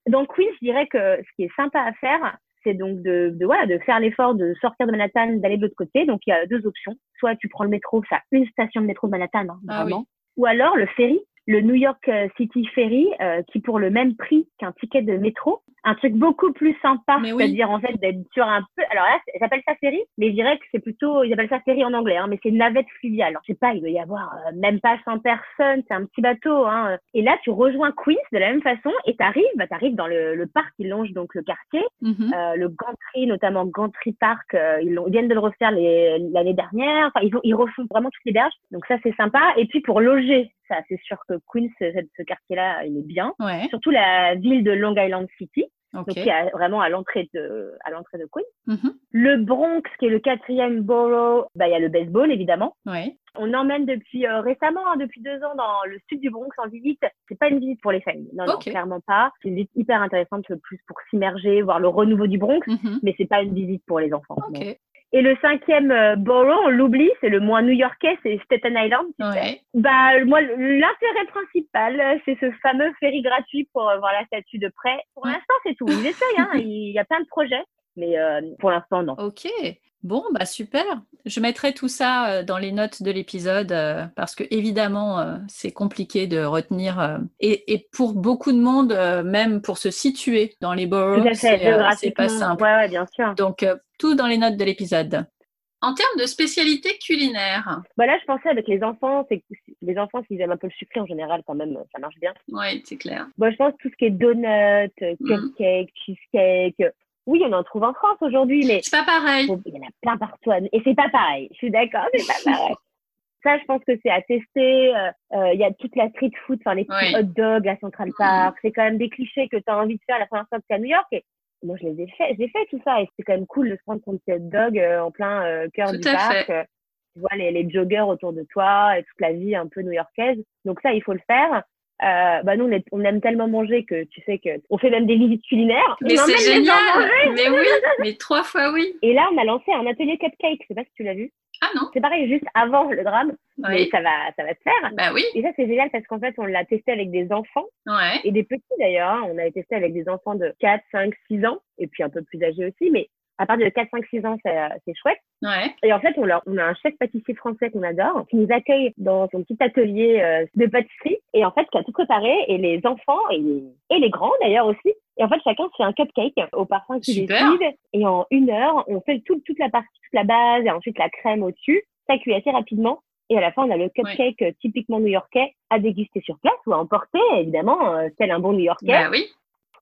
Donc oui, je dirais que ce qui est sympa à faire, c'est donc de, de, voilà, de faire l'effort de sortir de Manhattan, d'aller de l'autre côté. Donc il y a deux options. Soit tu prends le métro, ça a une station de métro de Manhattan, hein, ah vraiment. Ou alors le ferry, le New York euh, City Ferry, euh, qui pour le même prix qu'un ticket de métro, un truc beaucoup plus sympa, c'est-à-dire en fait d'être sur un peu. Alors là, j'appelle ça ferry, mais je dirais que c'est plutôt, ils appellent ça ferry en anglais, hein, mais c'est navette fluviale. Je sais pas, il doit y avoir euh, même pas 100 personnes, c'est un petit bateau. Hein. Et là, tu rejoins Queens de la même façon et t'arrives, bah t'arrives dans le, le, parc qui longe donc le quartier, mm-hmm. euh, le Gantry notamment Gantry Park, ils, ils, viennent de le refaire l'année dernière. Enfin, ils, ils refont vraiment toutes les berges, donc ça c'est sympa. Et puis pour loger c'est sûr que Queens, ce quartier-là, il est bien. Surtout la ville de Long Island City. Donc, qui est vraiment à l'entrée de, à l'entrée de Queens. Mm-hmm. Le Bronx, qui est le quatrième borough, bah, il y a le baseball, évidemment. On emmène depuis euh, récemment, hein, depuis deux ans, dans le sud du Bronx en visite. C'est pas une visite pour les familles. Non, non, clairement pas. C'est une visite hyper intéressante, plus pour s'immerger, voir le renouveau du Bronx, mm-hmm. mais c'est pas une visite pour les enfants. Et le cinquième euh, borough, on l'oublie, c'est le moins new-yorkais, c'est Staten Island. Ouais. Bah, moi, l'intérêt principal, c'est ce fameux ferry gratuit pour euh, voir la statue de près. Pour l'instant, c'est tout. Ils essayent, hein. <laughs> Il y a plein de projets, mais euh, pour l'instant, non. Ok. Bon, bah super. Je mettrai tout ça dans les notes de l'épisode parce que évidemment c'est compliqué de retenir et, et, pour beaucoup de monde, même pour se situer dans les boroughs, c'est pas simple. Ouais, ouais, bien sûr. Donc tout dans les notes de l'épisode. En termes de spécialité culinaire bah Là, je pensais avec les enfants, c'est les enfants, s'ils aiment un peu le sucré en général, quand même, ça marche bien. Oui, c'est clair. Bah, je pense tout ce qui est donuts, mm. cupcake, cheesecake. Oui, on en trouve en France aujourd'hui, mais. C'est pas pareil. Il y en a plein partout. Et c'est pas pareil. Je suis d'accord, c'est pas pareil. <laughs> Ça, je pense que c'est à tester. Euh, euh, il y a toute la street food, enfin les petits hot dogs à Central Park. C'est quand même des clichés que tu as envie de faire la première fois que tu à New York. Et moi, je les ai fait. J'ai fait tout ça et c'est quand même cool de se prendre son petit hot dog euh, en plein euh, cœur du parc. Euh, tu vois les, les joggers autour de toi et toute la vie un peu new-yorkaise. Donc ça, il faut le faire. Euh, bah nous on, on, aime tellement manger que tu sais que on fait même des visites culinaires. Mais c'est génial. Mais oui, mais trois fois oui. Et là on a lancé un atelier cupcake. Je sais pas si tu l'as vu. Ah non. C'est pareil, juste avant le drame. Mais ça va, ça va se faire. Bah oui. Et ça, c'est génial parce qu'en fait, on l'a testé avec des enfants. Ouais. Et des petits d'ailleurs. Hein. On avait testé avec des enfants de 4, 5, 6 ans. Et puis un peu plus âgés aussi. Mais à partir de 4, 5, 6 ans, c'est chouette. Ouais. Et en fait, on, on a un chef pâtissier français qu'on adore, qui nous accueille dans son petit atelier euh, de pâtisserie, et en fait, qui a tout préparé, et les enfants, et et les grands d'ailleurs aussi. Et en fait, chacun se fait un cupcake au parfum qu'il décide, et en une heure, on fait tout, toute la partie, toute la base, et ensuite la crème au-dessus. Ça cuit assez rapidement. Et à la fin, on a le cupcake euh, typiquement new-yorkais à déguster sur place ou à emporter, évidemment, euh, tel un bon new-yorkais. Bah oui.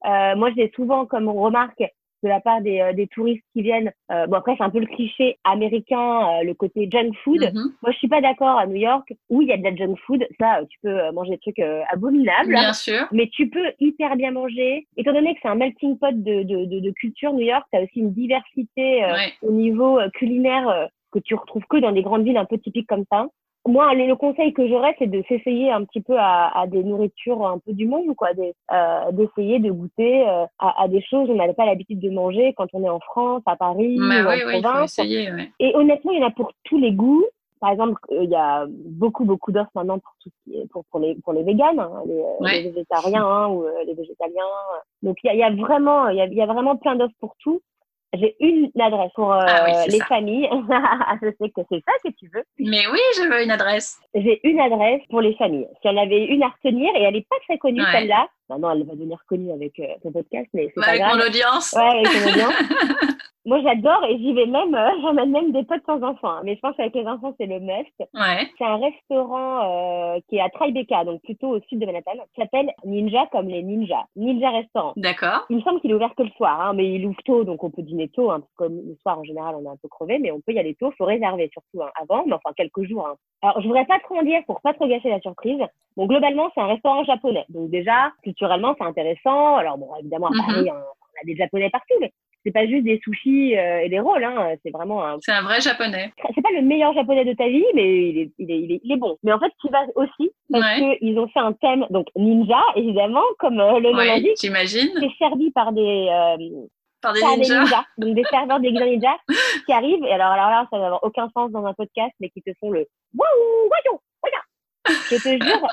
Euh, moi, j'ai souvent comme remarque de la part des, des touristes qui viennent. bon après c'est un peu le cliché américain, le côté junk food. Mhm. Moi je suis pas d'accord à New York où il y a de la junk food. Ça tu peux manger des trucs abominables. Bien sûr. Mais tu peux hyper bien manger. Étant donné que c'est un melting pot de, de, de, de culture, New York, tu as aussi une diversité au niveau culinaire que tu retrouves que dans des grandes villes un peu typiques comme ça moi, le, conseil que j'aurais, c'est de s'essayer un petit peu à, des nourritures un peu du monde, quoi, euh, d'essayer de goûter euh, à, des choses qu'on n'avait pas l'habitude de manger quand on est en France, à Paris, bah ou oui, en oui, province. Faut essayer, ouais. Et honnêtement, il y en a pour tous les goûts. Par exemple, euh, il y a beaucoup, beaucoup d'offres maintenant pour, tout les, pour les véganes, hein, les, les, végétariens hein, ou les végétaliens. Donc, il y a, il y a vraiment, il y a, il y a vraiment plein d'offres pour tout. J'ai une adresse pour euh, Ah les familles. <laughs> je sais que c'est ça que tu veux. Mais oui, je veux une adresse. J'ai une adresse pour les familles. Si on avait une à retenir, et elle n'est pas très connue Ouais. celle-là. Non, elle va devenir connue avec euh, ton podcast, mais c'est Bah, pas avec grave. mon audience. Ouais, avec ton audience. <laughs> Moi, j'adore et j'y vais même. euh, <laughs> J'emmène même des potes sans enfants. hein. Mais je pense qu'avec les enfants, c'est le must. Ouais. C'est un restaurant euh, qui est à Tribeca, donc plutôt au sud de Manhattan, qui s'appelle Ninja comme les ninjas. Ninja Restaurant. D'accord. Il me semble qu'il est ouvert que le soir, hein, mais il ouvre tôt, donc on peut dîner tôt. Hein, parce que le soir, en général, on est un peu crevé, mais on peut y aller tôt. faut réserver surtout hein, avant, mais enfin quelques jours. Hein. Alors, je voudrais pas trop en dire pour pas trop gâcher la surprise. Bon, globalement, c'est un restaurant japonais. Donc déjà, culturellement, c'est intéressant. Alors bon, évidemment, à Mhm. Paris, on a des japonais partout, mais c'est pas juste des sushis euh, et des rolls. Hein, c'est vraiment un C'est un vrai japonais. c'est pas le meilleur japonais de ta vie, mais il est, il est, il est, il est bon. Mais en fait, tu vas aussi parce Ouais. qu'ils ont fait un thème, donc ninja, évidemment, comme euh, le nom l'indique. j'imagine. C'est servi par des, euh, Par des par des ninjas. donc des <laughs> serveurs des ninjas qui arrivent. Et alors, alors là, ça va avoir aucun sens dans un podcast, mais qui te font le waouh, waouh, waouh. Je te jure,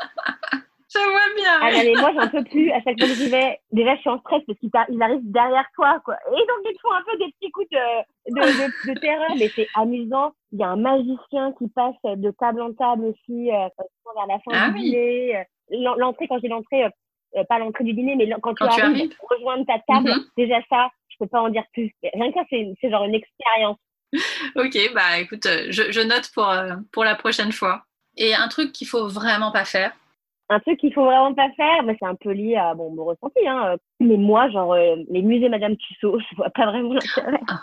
Je vois bien. ah non, mais moi, j'en peux plus. À chaque fois que j'y vais, déjà, je suis en stress parce qu'ils arrivent derrière toi, quoi. Et donc, ils te font un peu des petits coups de, de, de, de terreur, mais c'est amusant. Il y a un magicien qui passe de table en table aussi, euh, vers la fin Ah du oui. dîner. Euh, l'en- L'entrée, quand j'ai l'entrée, euh, euh, pas l'entrée du dîner, mais quand, Quand tu tu arrives, arrives. rejoindre ta table, Mhm. déjà ça, je peux pas en dire plus. Rien que ça, c'est genre une expérience. <laughs> Ok, bah écoute, je, je note pour, euh, pour la prochaine fois. Et un truc qu'il faut vraiment pas faire. Un truc qu'il faut vraiment pas faire, mais c'est un peu lié à bon, mon ressenti. Hein. euh, Mais moi, genre, euh, les musées Madame Tussaud, <laughs> je vois pas vraiment l'intérêt. Ah.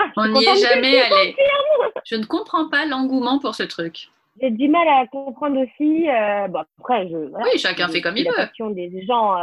Ah, On n'y est jamais allé. Je ne comprends pas l'engouement pour ce truc. J'ai du mal à comprendre aussi. Euh, bon, après, je. voilà, Oui, chacun fait comme il veut. des gens.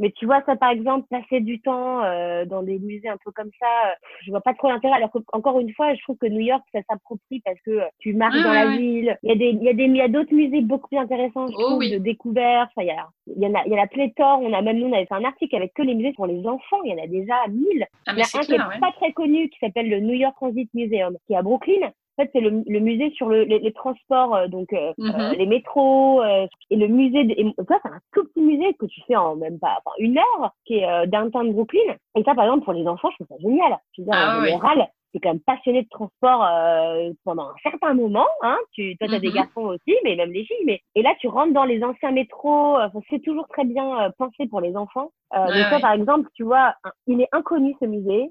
Mais tu vois, ça, par exemple, passer du temps euh, dans des musées un peu comme ça, euh, je vois pas trop l'intérêt. Alors que, encore une fois, je trouve que New York, ça s'approprie parce que euh, tu marches Ouais, dans ouais, la ville. Il y a des, il y a des, il y a d'autres musées beaucoup plus intéressants, je Oh trouve, oui. de découvertes. Enfin, il y a, il y en a, il y en a pléthore. On a même, nous, on avait fait un article avec que les musées pour les enfants. Il y en a déjà mille. Ah, Il y en a un qui est ouais. pas très connu qui s'appelle le New York Transit Museum, qui est à Brooklyn. En fait, c'est le, le musée sur le, les, les transports, euh, donc euh, Mhm. euh, les métros, euh, et le musée. De, et toi, c'est un tout petit musée que tu fais en même pas enfin, une heure, qui est euh, downtown Brooklyn. Et ça, par exemple, pour les enfants, je trouve ça génial. Je veux dire, Ah en général, t'es quand même passionné de transport euh, pendant un certain moment. Hein. Tu, toi, t'as des Mhm. garçons aussi, mais même les filles. Mais et là, tu rentres dans les anciens métros. euh, c'est toujours très bien euh, pensé pour les enfants. Euh, Ouais, donc toi, ouais. par exemple, tu vois, un- il est inconnu ce musée.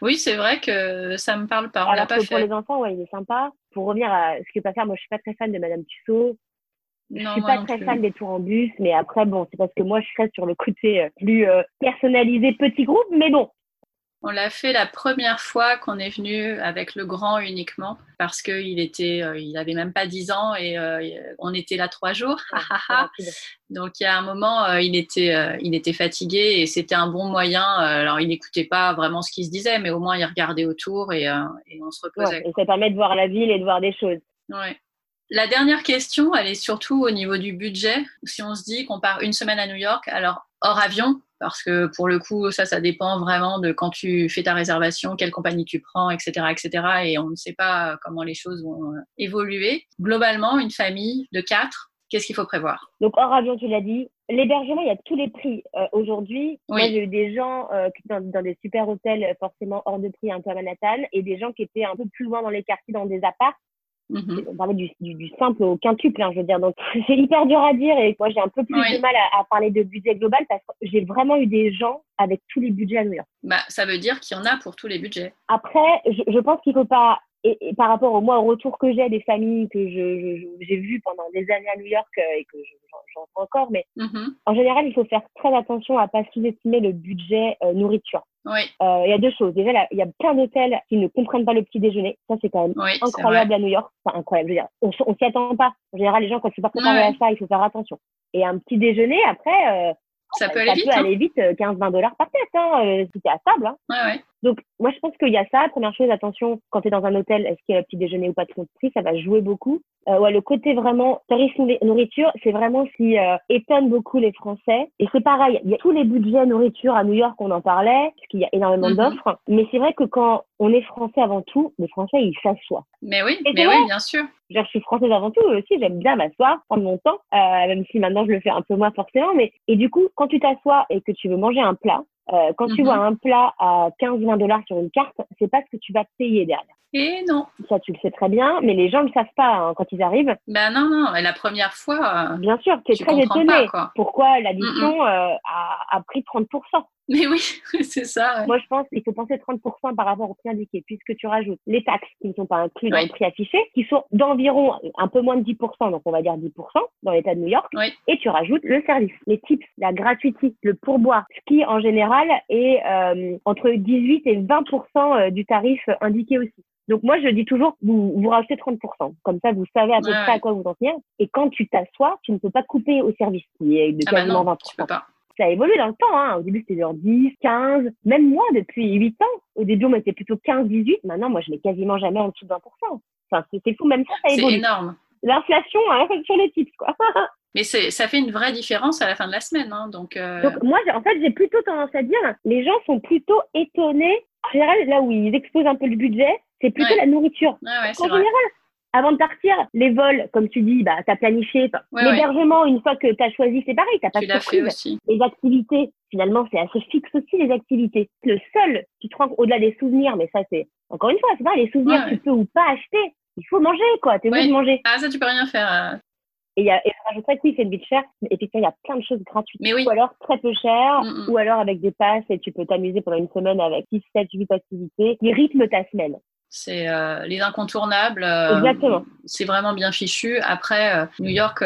Oui, c'est vrai que ça me parle pas. On l'a pas que pour fait. les enfants, ouais, il est sympa. Pour revenir à ce que pas faire, moi, je suis pas très fan de Madame Tussaud. Je Non, suis pas très fan des tours en bus, mais après, bon, c'est parce que moi, je serais sur le côté euh, plus euh, personnalisé petit groupe, mais bon. On l'a fait la première fois qu'on est venu avec le grand uniquement parce qu'il était, euh, il avait même pas 10 ans et euh, on était là trois jours. <laughs> Rapide. Donc il y a un moment, euh, il était, il était fatigué et c'était un bon moyen. alors il n'écoutait pas vraiment ce qui se disait, mais au moins il regardait autour et, et on se reposait. Ouais, et ça permet de voir la ville et de voir des choses. Ouais. La dernière question, elle est surtout au niveau du budget. Si on se dit qu'on part une semaine à New York, alors hors avion, parce que pour le coup, ça, ça dépend vraiment de quand tu fais ta réservation, quelle compagnie tu prends, etc., etc. Et on ne sait pas comment les choses vont euh, évoluer. Globalement, une famille de quatre, qu'est-ce qu'il faut prévoir? Donc, hors avion, tu l'as dit. L'hébergement, il y a tous les prix euh, aujourd'hui. Oui. Moi, j'ai eu des gens euh, qui étaient dans, dans des super hôtels, euh, forcément hors de prix, un peu à Manhattan, et des gens qui étaient un peu plus loin dans les quartiers, dans des apparts. Mhm. on parlait du, du, du simple au quintuple, hein, je veux dire. Donc, <laughs> c'est hyper dur à dire et moi, j'ai un peu plus Oui. de mal à, à parler de budget global parce que j'ai vraiment eu des gens avec tous les budgets à New York. bah, Ça veut dire qu'il y en a pour tous les budgets. Après, je, je pense qu'il faut pas et, par rapport au moi au retour que j'ai des familles que je, j'ai vues pendant des années à New York euh, et que j'en fais encore, mais mm-hmm. en général, il faut faire très attention à pas sous-estimer le budget euh, nourriture. Oui. Euh, il y a deux choses. Déjà, il y a plein d'hôtels qui ne comprennent pas le petit déjeuner. Ça, c'est quand même incroyable à New York. Enfin, incroyable. Je veux dire, on, on s'y attend pas. En général, les gens, quand ils sont pas préparés à ça, il faut faire attention. Et un petit déjeuner, après, euh, ça peut aller vite. Ça peut aller vite, 15-20 dollars par tête, hein, euh, si t'es à table. Hein. Ouais, ouais. Donc, moi, je pense qu'il y a ça. Première chose, attention, quand tu es dans un hôtel, est-ce qu'il y a un petit déjeuner ou pas de prix Ça va jouer beaucoup. Euh, ouais, le côté vraiment tarif nourriture, c'est vraiment ce qui euh, étonne beaucoup les Français. Et c'est pareil, il y a tous les budgets nourriture à New York, on en parlait, parce qu'il y a énormément mhm. d'offres. Mais c'est vrai que quand on est français avant tout, les Français, ils s'assoient. Mais oui, mais oui, bien sûr. Genre, je suis française avant tout aussi, j'aime bien m'asseoir, prendre mon temps, euh, même si maintenant je le fais un peu moins forcément. Mais et du coup, quand tu t'assois et que tu veux manger un plat, euh, quand tu vois mhm. un plat à 15-20 dollars sur une carte, c'est pas ce que tu vas payer derrière. Et non. Ça, tu le sais très bien, mais les gens ne le savent pas hein, quand ils arrivent. Ben non, non, la première fois. Euh, bien sûr, tu es très étonné. Pourquoi l'addition euh, a, a, pris 30% mais oui, <laughs> c'est ça. Moi, je pense qu'il faut penser 30% par rapport au prix indiqué, puisque tu rajoutes les taxes qui ne sont pas inclus dans le prix affiché, qui sont d'environ un peu moins de 10%, donc on va dire 10% dans l'État de New York, et tu rajoutes le service, les tips, la gratuité, le pourboire, ce qui en général est euh, entre 18 et 20% euh, du tarif indiqué aussi. Donc moi, je dis toujours, vous, vous rajoutez 30%. Comme ça, vous savez à peu près à quoi vous en tenir. Et quand tu t'assois, tu ne peux pas couper au service, qui est de ah bah quasiment 20%. Tu peux pas ça a évolué dans le temps. Hein. Au début, c'était genre 10, 15, même moi, depuis 8 ans. Au début, on mettait plutôt 15, 18. Maintenant, moi, je mets quasiment jamais en dessous de 20%. Enfin, c'est fou, même ça, ça évolue. C'est énorme. L'inflation hein, <laughs> sur les tips, quoi. <laughs> Mais ça fait une vraie différence à la fin de la semaine. Hein, donc, euh... donc, moi, en fait, j'ai plutôt tendance à dire, les gens sont plutôt étonnés. En général, là où ils exposent un peu le budget, c'est plutôt la nourriture. Ouais, en général, avant de partir, les vols, comme tu dis, bah, tu as planifié. L'hébergement, une fois que tu as choisi, c'est pareil, tu pas de fait aussi. Les activités, finalement, c'est assez fixe aussi, les activités. Le seul, tu te rends au-delà des souvenirs, mais ça, c'est encore une fois, c'est pas les souvenirs, tu peux ou pas acheter. Il faut manger, quoi. Tu es obligé de manger. Ah, ça, tu peux rien faire. Euh. Et, y a, et je rajouterais que oui, c'est une ville chère, mais effectivement, il y a plein de choses gratuites. Mais oui. Ou alors très peu cher, mm, mm. ou alors avec des passes et tu peux t'amuser pendant une semaine avec 6, 7, 8 activités qui rythment ta semaine. C'est euh, les incontournables. Euh, Exactement. C'est vraiment bien fichu. Après, euh, New York,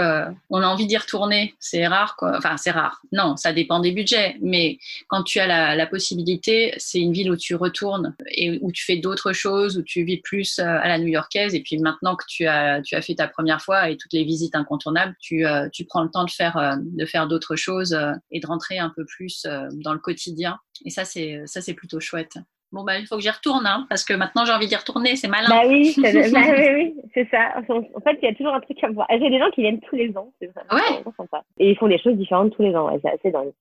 on a envie d'y retourner. C'est rare, quoi. Enfin, c'est rare. Non, ça dépend des budgets. Mais quand tu as la, la possibilité, c'est une ville où tu retournes et où tu fais d'autres choses, où tu vis plus à la new-yorkaise. Et puis maintenant que tu as, tu as fait ta première fois et toutes les visites incontournables, tu, tu prends le temps de faire, de faire d'autres choses et de rentrer un peu plus dans le quotidien. Et ça, c'est, ça, c'est plutôt chouette. Bon, bah, il faut que j'y retourne, hein, parce que maintenant j'ai envie d'y retourner, c'est malin. Bah oui, <laughs> c'est bah, oui, oui, c'est ça. En fait, il y a toujours un truc à voir. J'ai des gens qui viennent tous les ans, c'est ouais. sympa. Et ils font des choses différentes tous les ans, ouais, c'est assez dingue.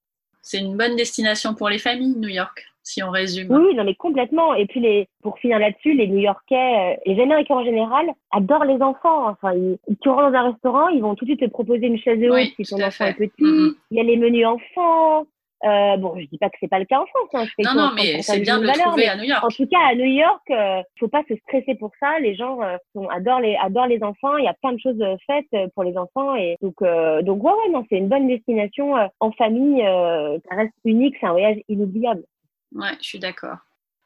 C'est une bonne destination pour les familles, New York, si on résume. Oui, non, mais complètement. Et puis, les, pour finir là-dessus, les New-Yorkais, euh, les Américains en général, adorent les enfants. Enfin, ils, tu rentres dans un restaurant, ils vont tout de suite te proposer une chaise haute si ton enfant est petit. Il y a les menus enfants. Euh, bon, je dis pas que c'est pas le cas en France. Hein. Je non, non, mais c'est bien de le trouver à New York. En tout cas, à New York, euh, faut pas se stresser pour ça. Les gens euh, adorent les adorent les enfants. Il y a plein de choses euh, faites pour les enfants et donc donc ouais, ouais non, c'est une bonne destination en famille. ça reste unique, c'est un voyage inoubliable. Ouais, je suis d'accord.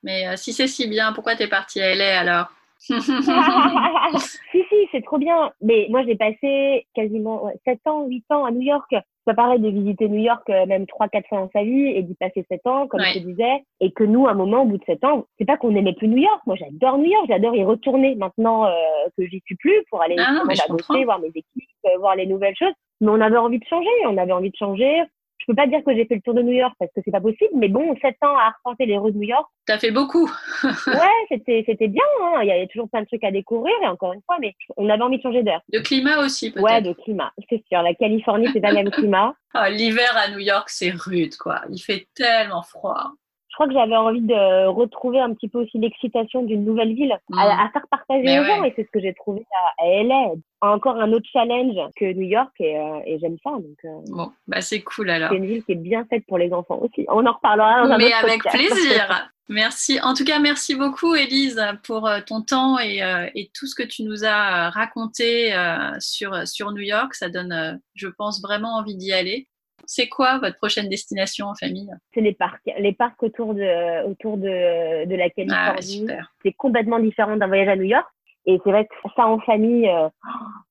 Mais si c'est si bien, pourquoi t'es partie à LA alors? <laughs> <laughs> Si, c'est trop bien. Mais moi, j'ai passé quasiment ouais, 7 ans, 8 ans à New York. Ça paraît de visiter New York euh, même 3-4 fois dans sa vie et d'y passer 7 ans, comme je te disais. Et que nous, à un moment, au bout de 7 ans, c'est pas qu'on n'aimait plus New York. Moi, j'adore New York. J'adore y retourner maintenant euh, que j'y suis plus pour aller ah bosser, voir mes équipes, euh, voir les nouvelles choses. Mais on avait envie de changer. On avait envie de changer je peux pas dire que j'ai fait le tour de New York parce que c'est pas possible, mais bon, sept ans à arpenter les rues de New York. T'as fait beaucoup. <laughs> ouais, c'était, c'était bien, hein. Il y avait toujours plein de trucs à découvrir, et encore une fois, mais on avait envie de changer d'air. De climat aussi, peut-être. Ouais, de climat, c'est sûr. La Californie, c'est pas le même <laughs> climat. Ah, l'hiver à New York, c'est rude, quoi. Il fait tellement froid crois que j'avais envie de retrouver un petit peu aussi l'excitation d'une nouvelle ville à, mm. faire partager aux gens et c'est ce que j'ai trouvé à, LA. Encore un autre challenge que New York et, euh, et j'aime ça. Donc, euh, bon, bah c'est cool alors. C'est une ville qui est bien faite pour les enfants aussi. On en reparlera dans un Mais avec plaisir. <laughs> Merci. En tout cas, merci beaucoup, Elise, pour euh, ton temps et, et, tout ce que tu nous as raconté sur, sur New York. Ça donne, je pense, vraiment envie d'y aller. C'est quoi votre prochaine destination en famille? C'est les parcs. Les parcs autour de, autour de, de la Ah, Californie. super. c'est complètement différent d'un voyage à New York. Et c'est vrai que ça en famille, euh,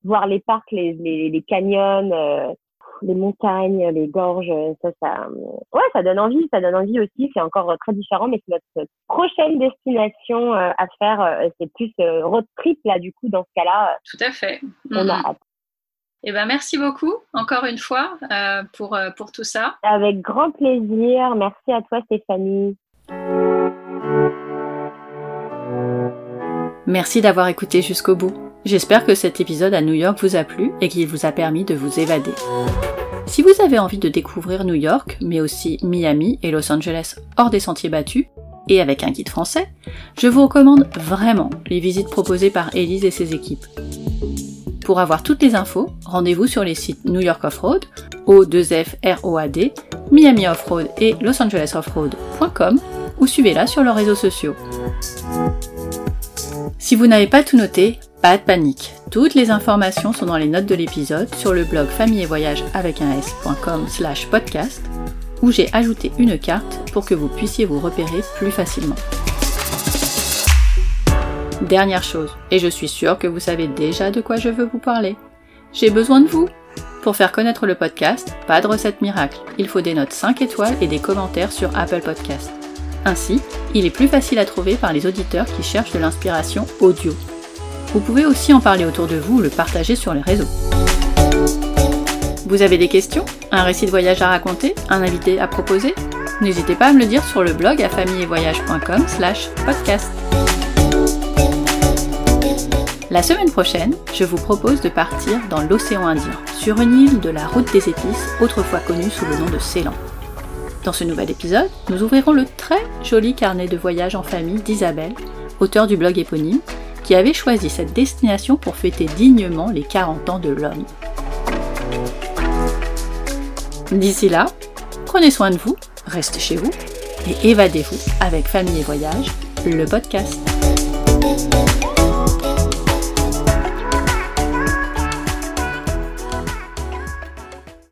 voir les parcs, les, les, les canyons, euh, les montagnes, les gorges, ça, ça, euh, ouais, ça donne envie, ça donne envie aussi. C'est encore très différent, mais c'est notre prochaine destination à faire. c'est plus road trip là, du coup, dans ce cas-là, Tout à fait. on a hâte. Eh ben, merci beaucoup encore une fois euh, pour, euh, pour tout ça. Avec grand plaisir. Merci à toi, Stéphanie. Merci d'avoir écouté jusqu'au bout. J'espère que cet épisode à New York vous a plu et qu'il vous a permis de vous évader. Si vous avez envie de découvrir New York, mais aussi Miami et Los Angeles hors des sentiers battus, et avec un guide français, je vous recommande vraiment les visites proposées par Elise et ses équipes. Pour avoir toutes les infos, rendez-vous sur les sites New York Offroad, O2FROAD, Miami Offroad et Los Angeles Offroad.com ou suivez-la sur leurs réseaux sociaux. Si vous n'avez pas tout noté, pas de panique. Toutes les informations sont dans les notes de l'épisode sur le blog famille et voyage avec un s.com slash podcast où j'ai ajouté une carte pour que vous puissiez vous repérer plus facilement. Dernière chose, et je suis sûre que vous savez déjà de quoi je veux vous parler. J'ai besoin de vous. Pour faire connaître le podcast, pas de recette miracle. Il faut des notes 5 étoiles et des commentaires sur Apple Podcast. Ainsi, il est plus facile à trouver par les auditeurs qui cherchent de l'inspiration audio. Vous pouvez aussi en parler autour de vous ou le partager sur les réseaux. Vous avez des questions? Un récit de voyage à raconter? Un invité à proposer? N'hésitez pas à me le dire sur le blog à familleetvoyage.com slash podcast. La semaine prochaine, je vous propose de partir dans l'océan Indien, sur une île de la route des épices, autrefois connue sous le nom de Ceylan. Dans ce nouvel épisode, nous ouvrirons le très joli carnet de voyage en famille d'Isabelle, auteur du blog éponyme, qui avait choisi cette destination pour fêter dignement les 40 ans de l'homme. D'ici là, prenez soin de vous, restez chez vous et évadez-vous avec Famille et Voyage, le podcast.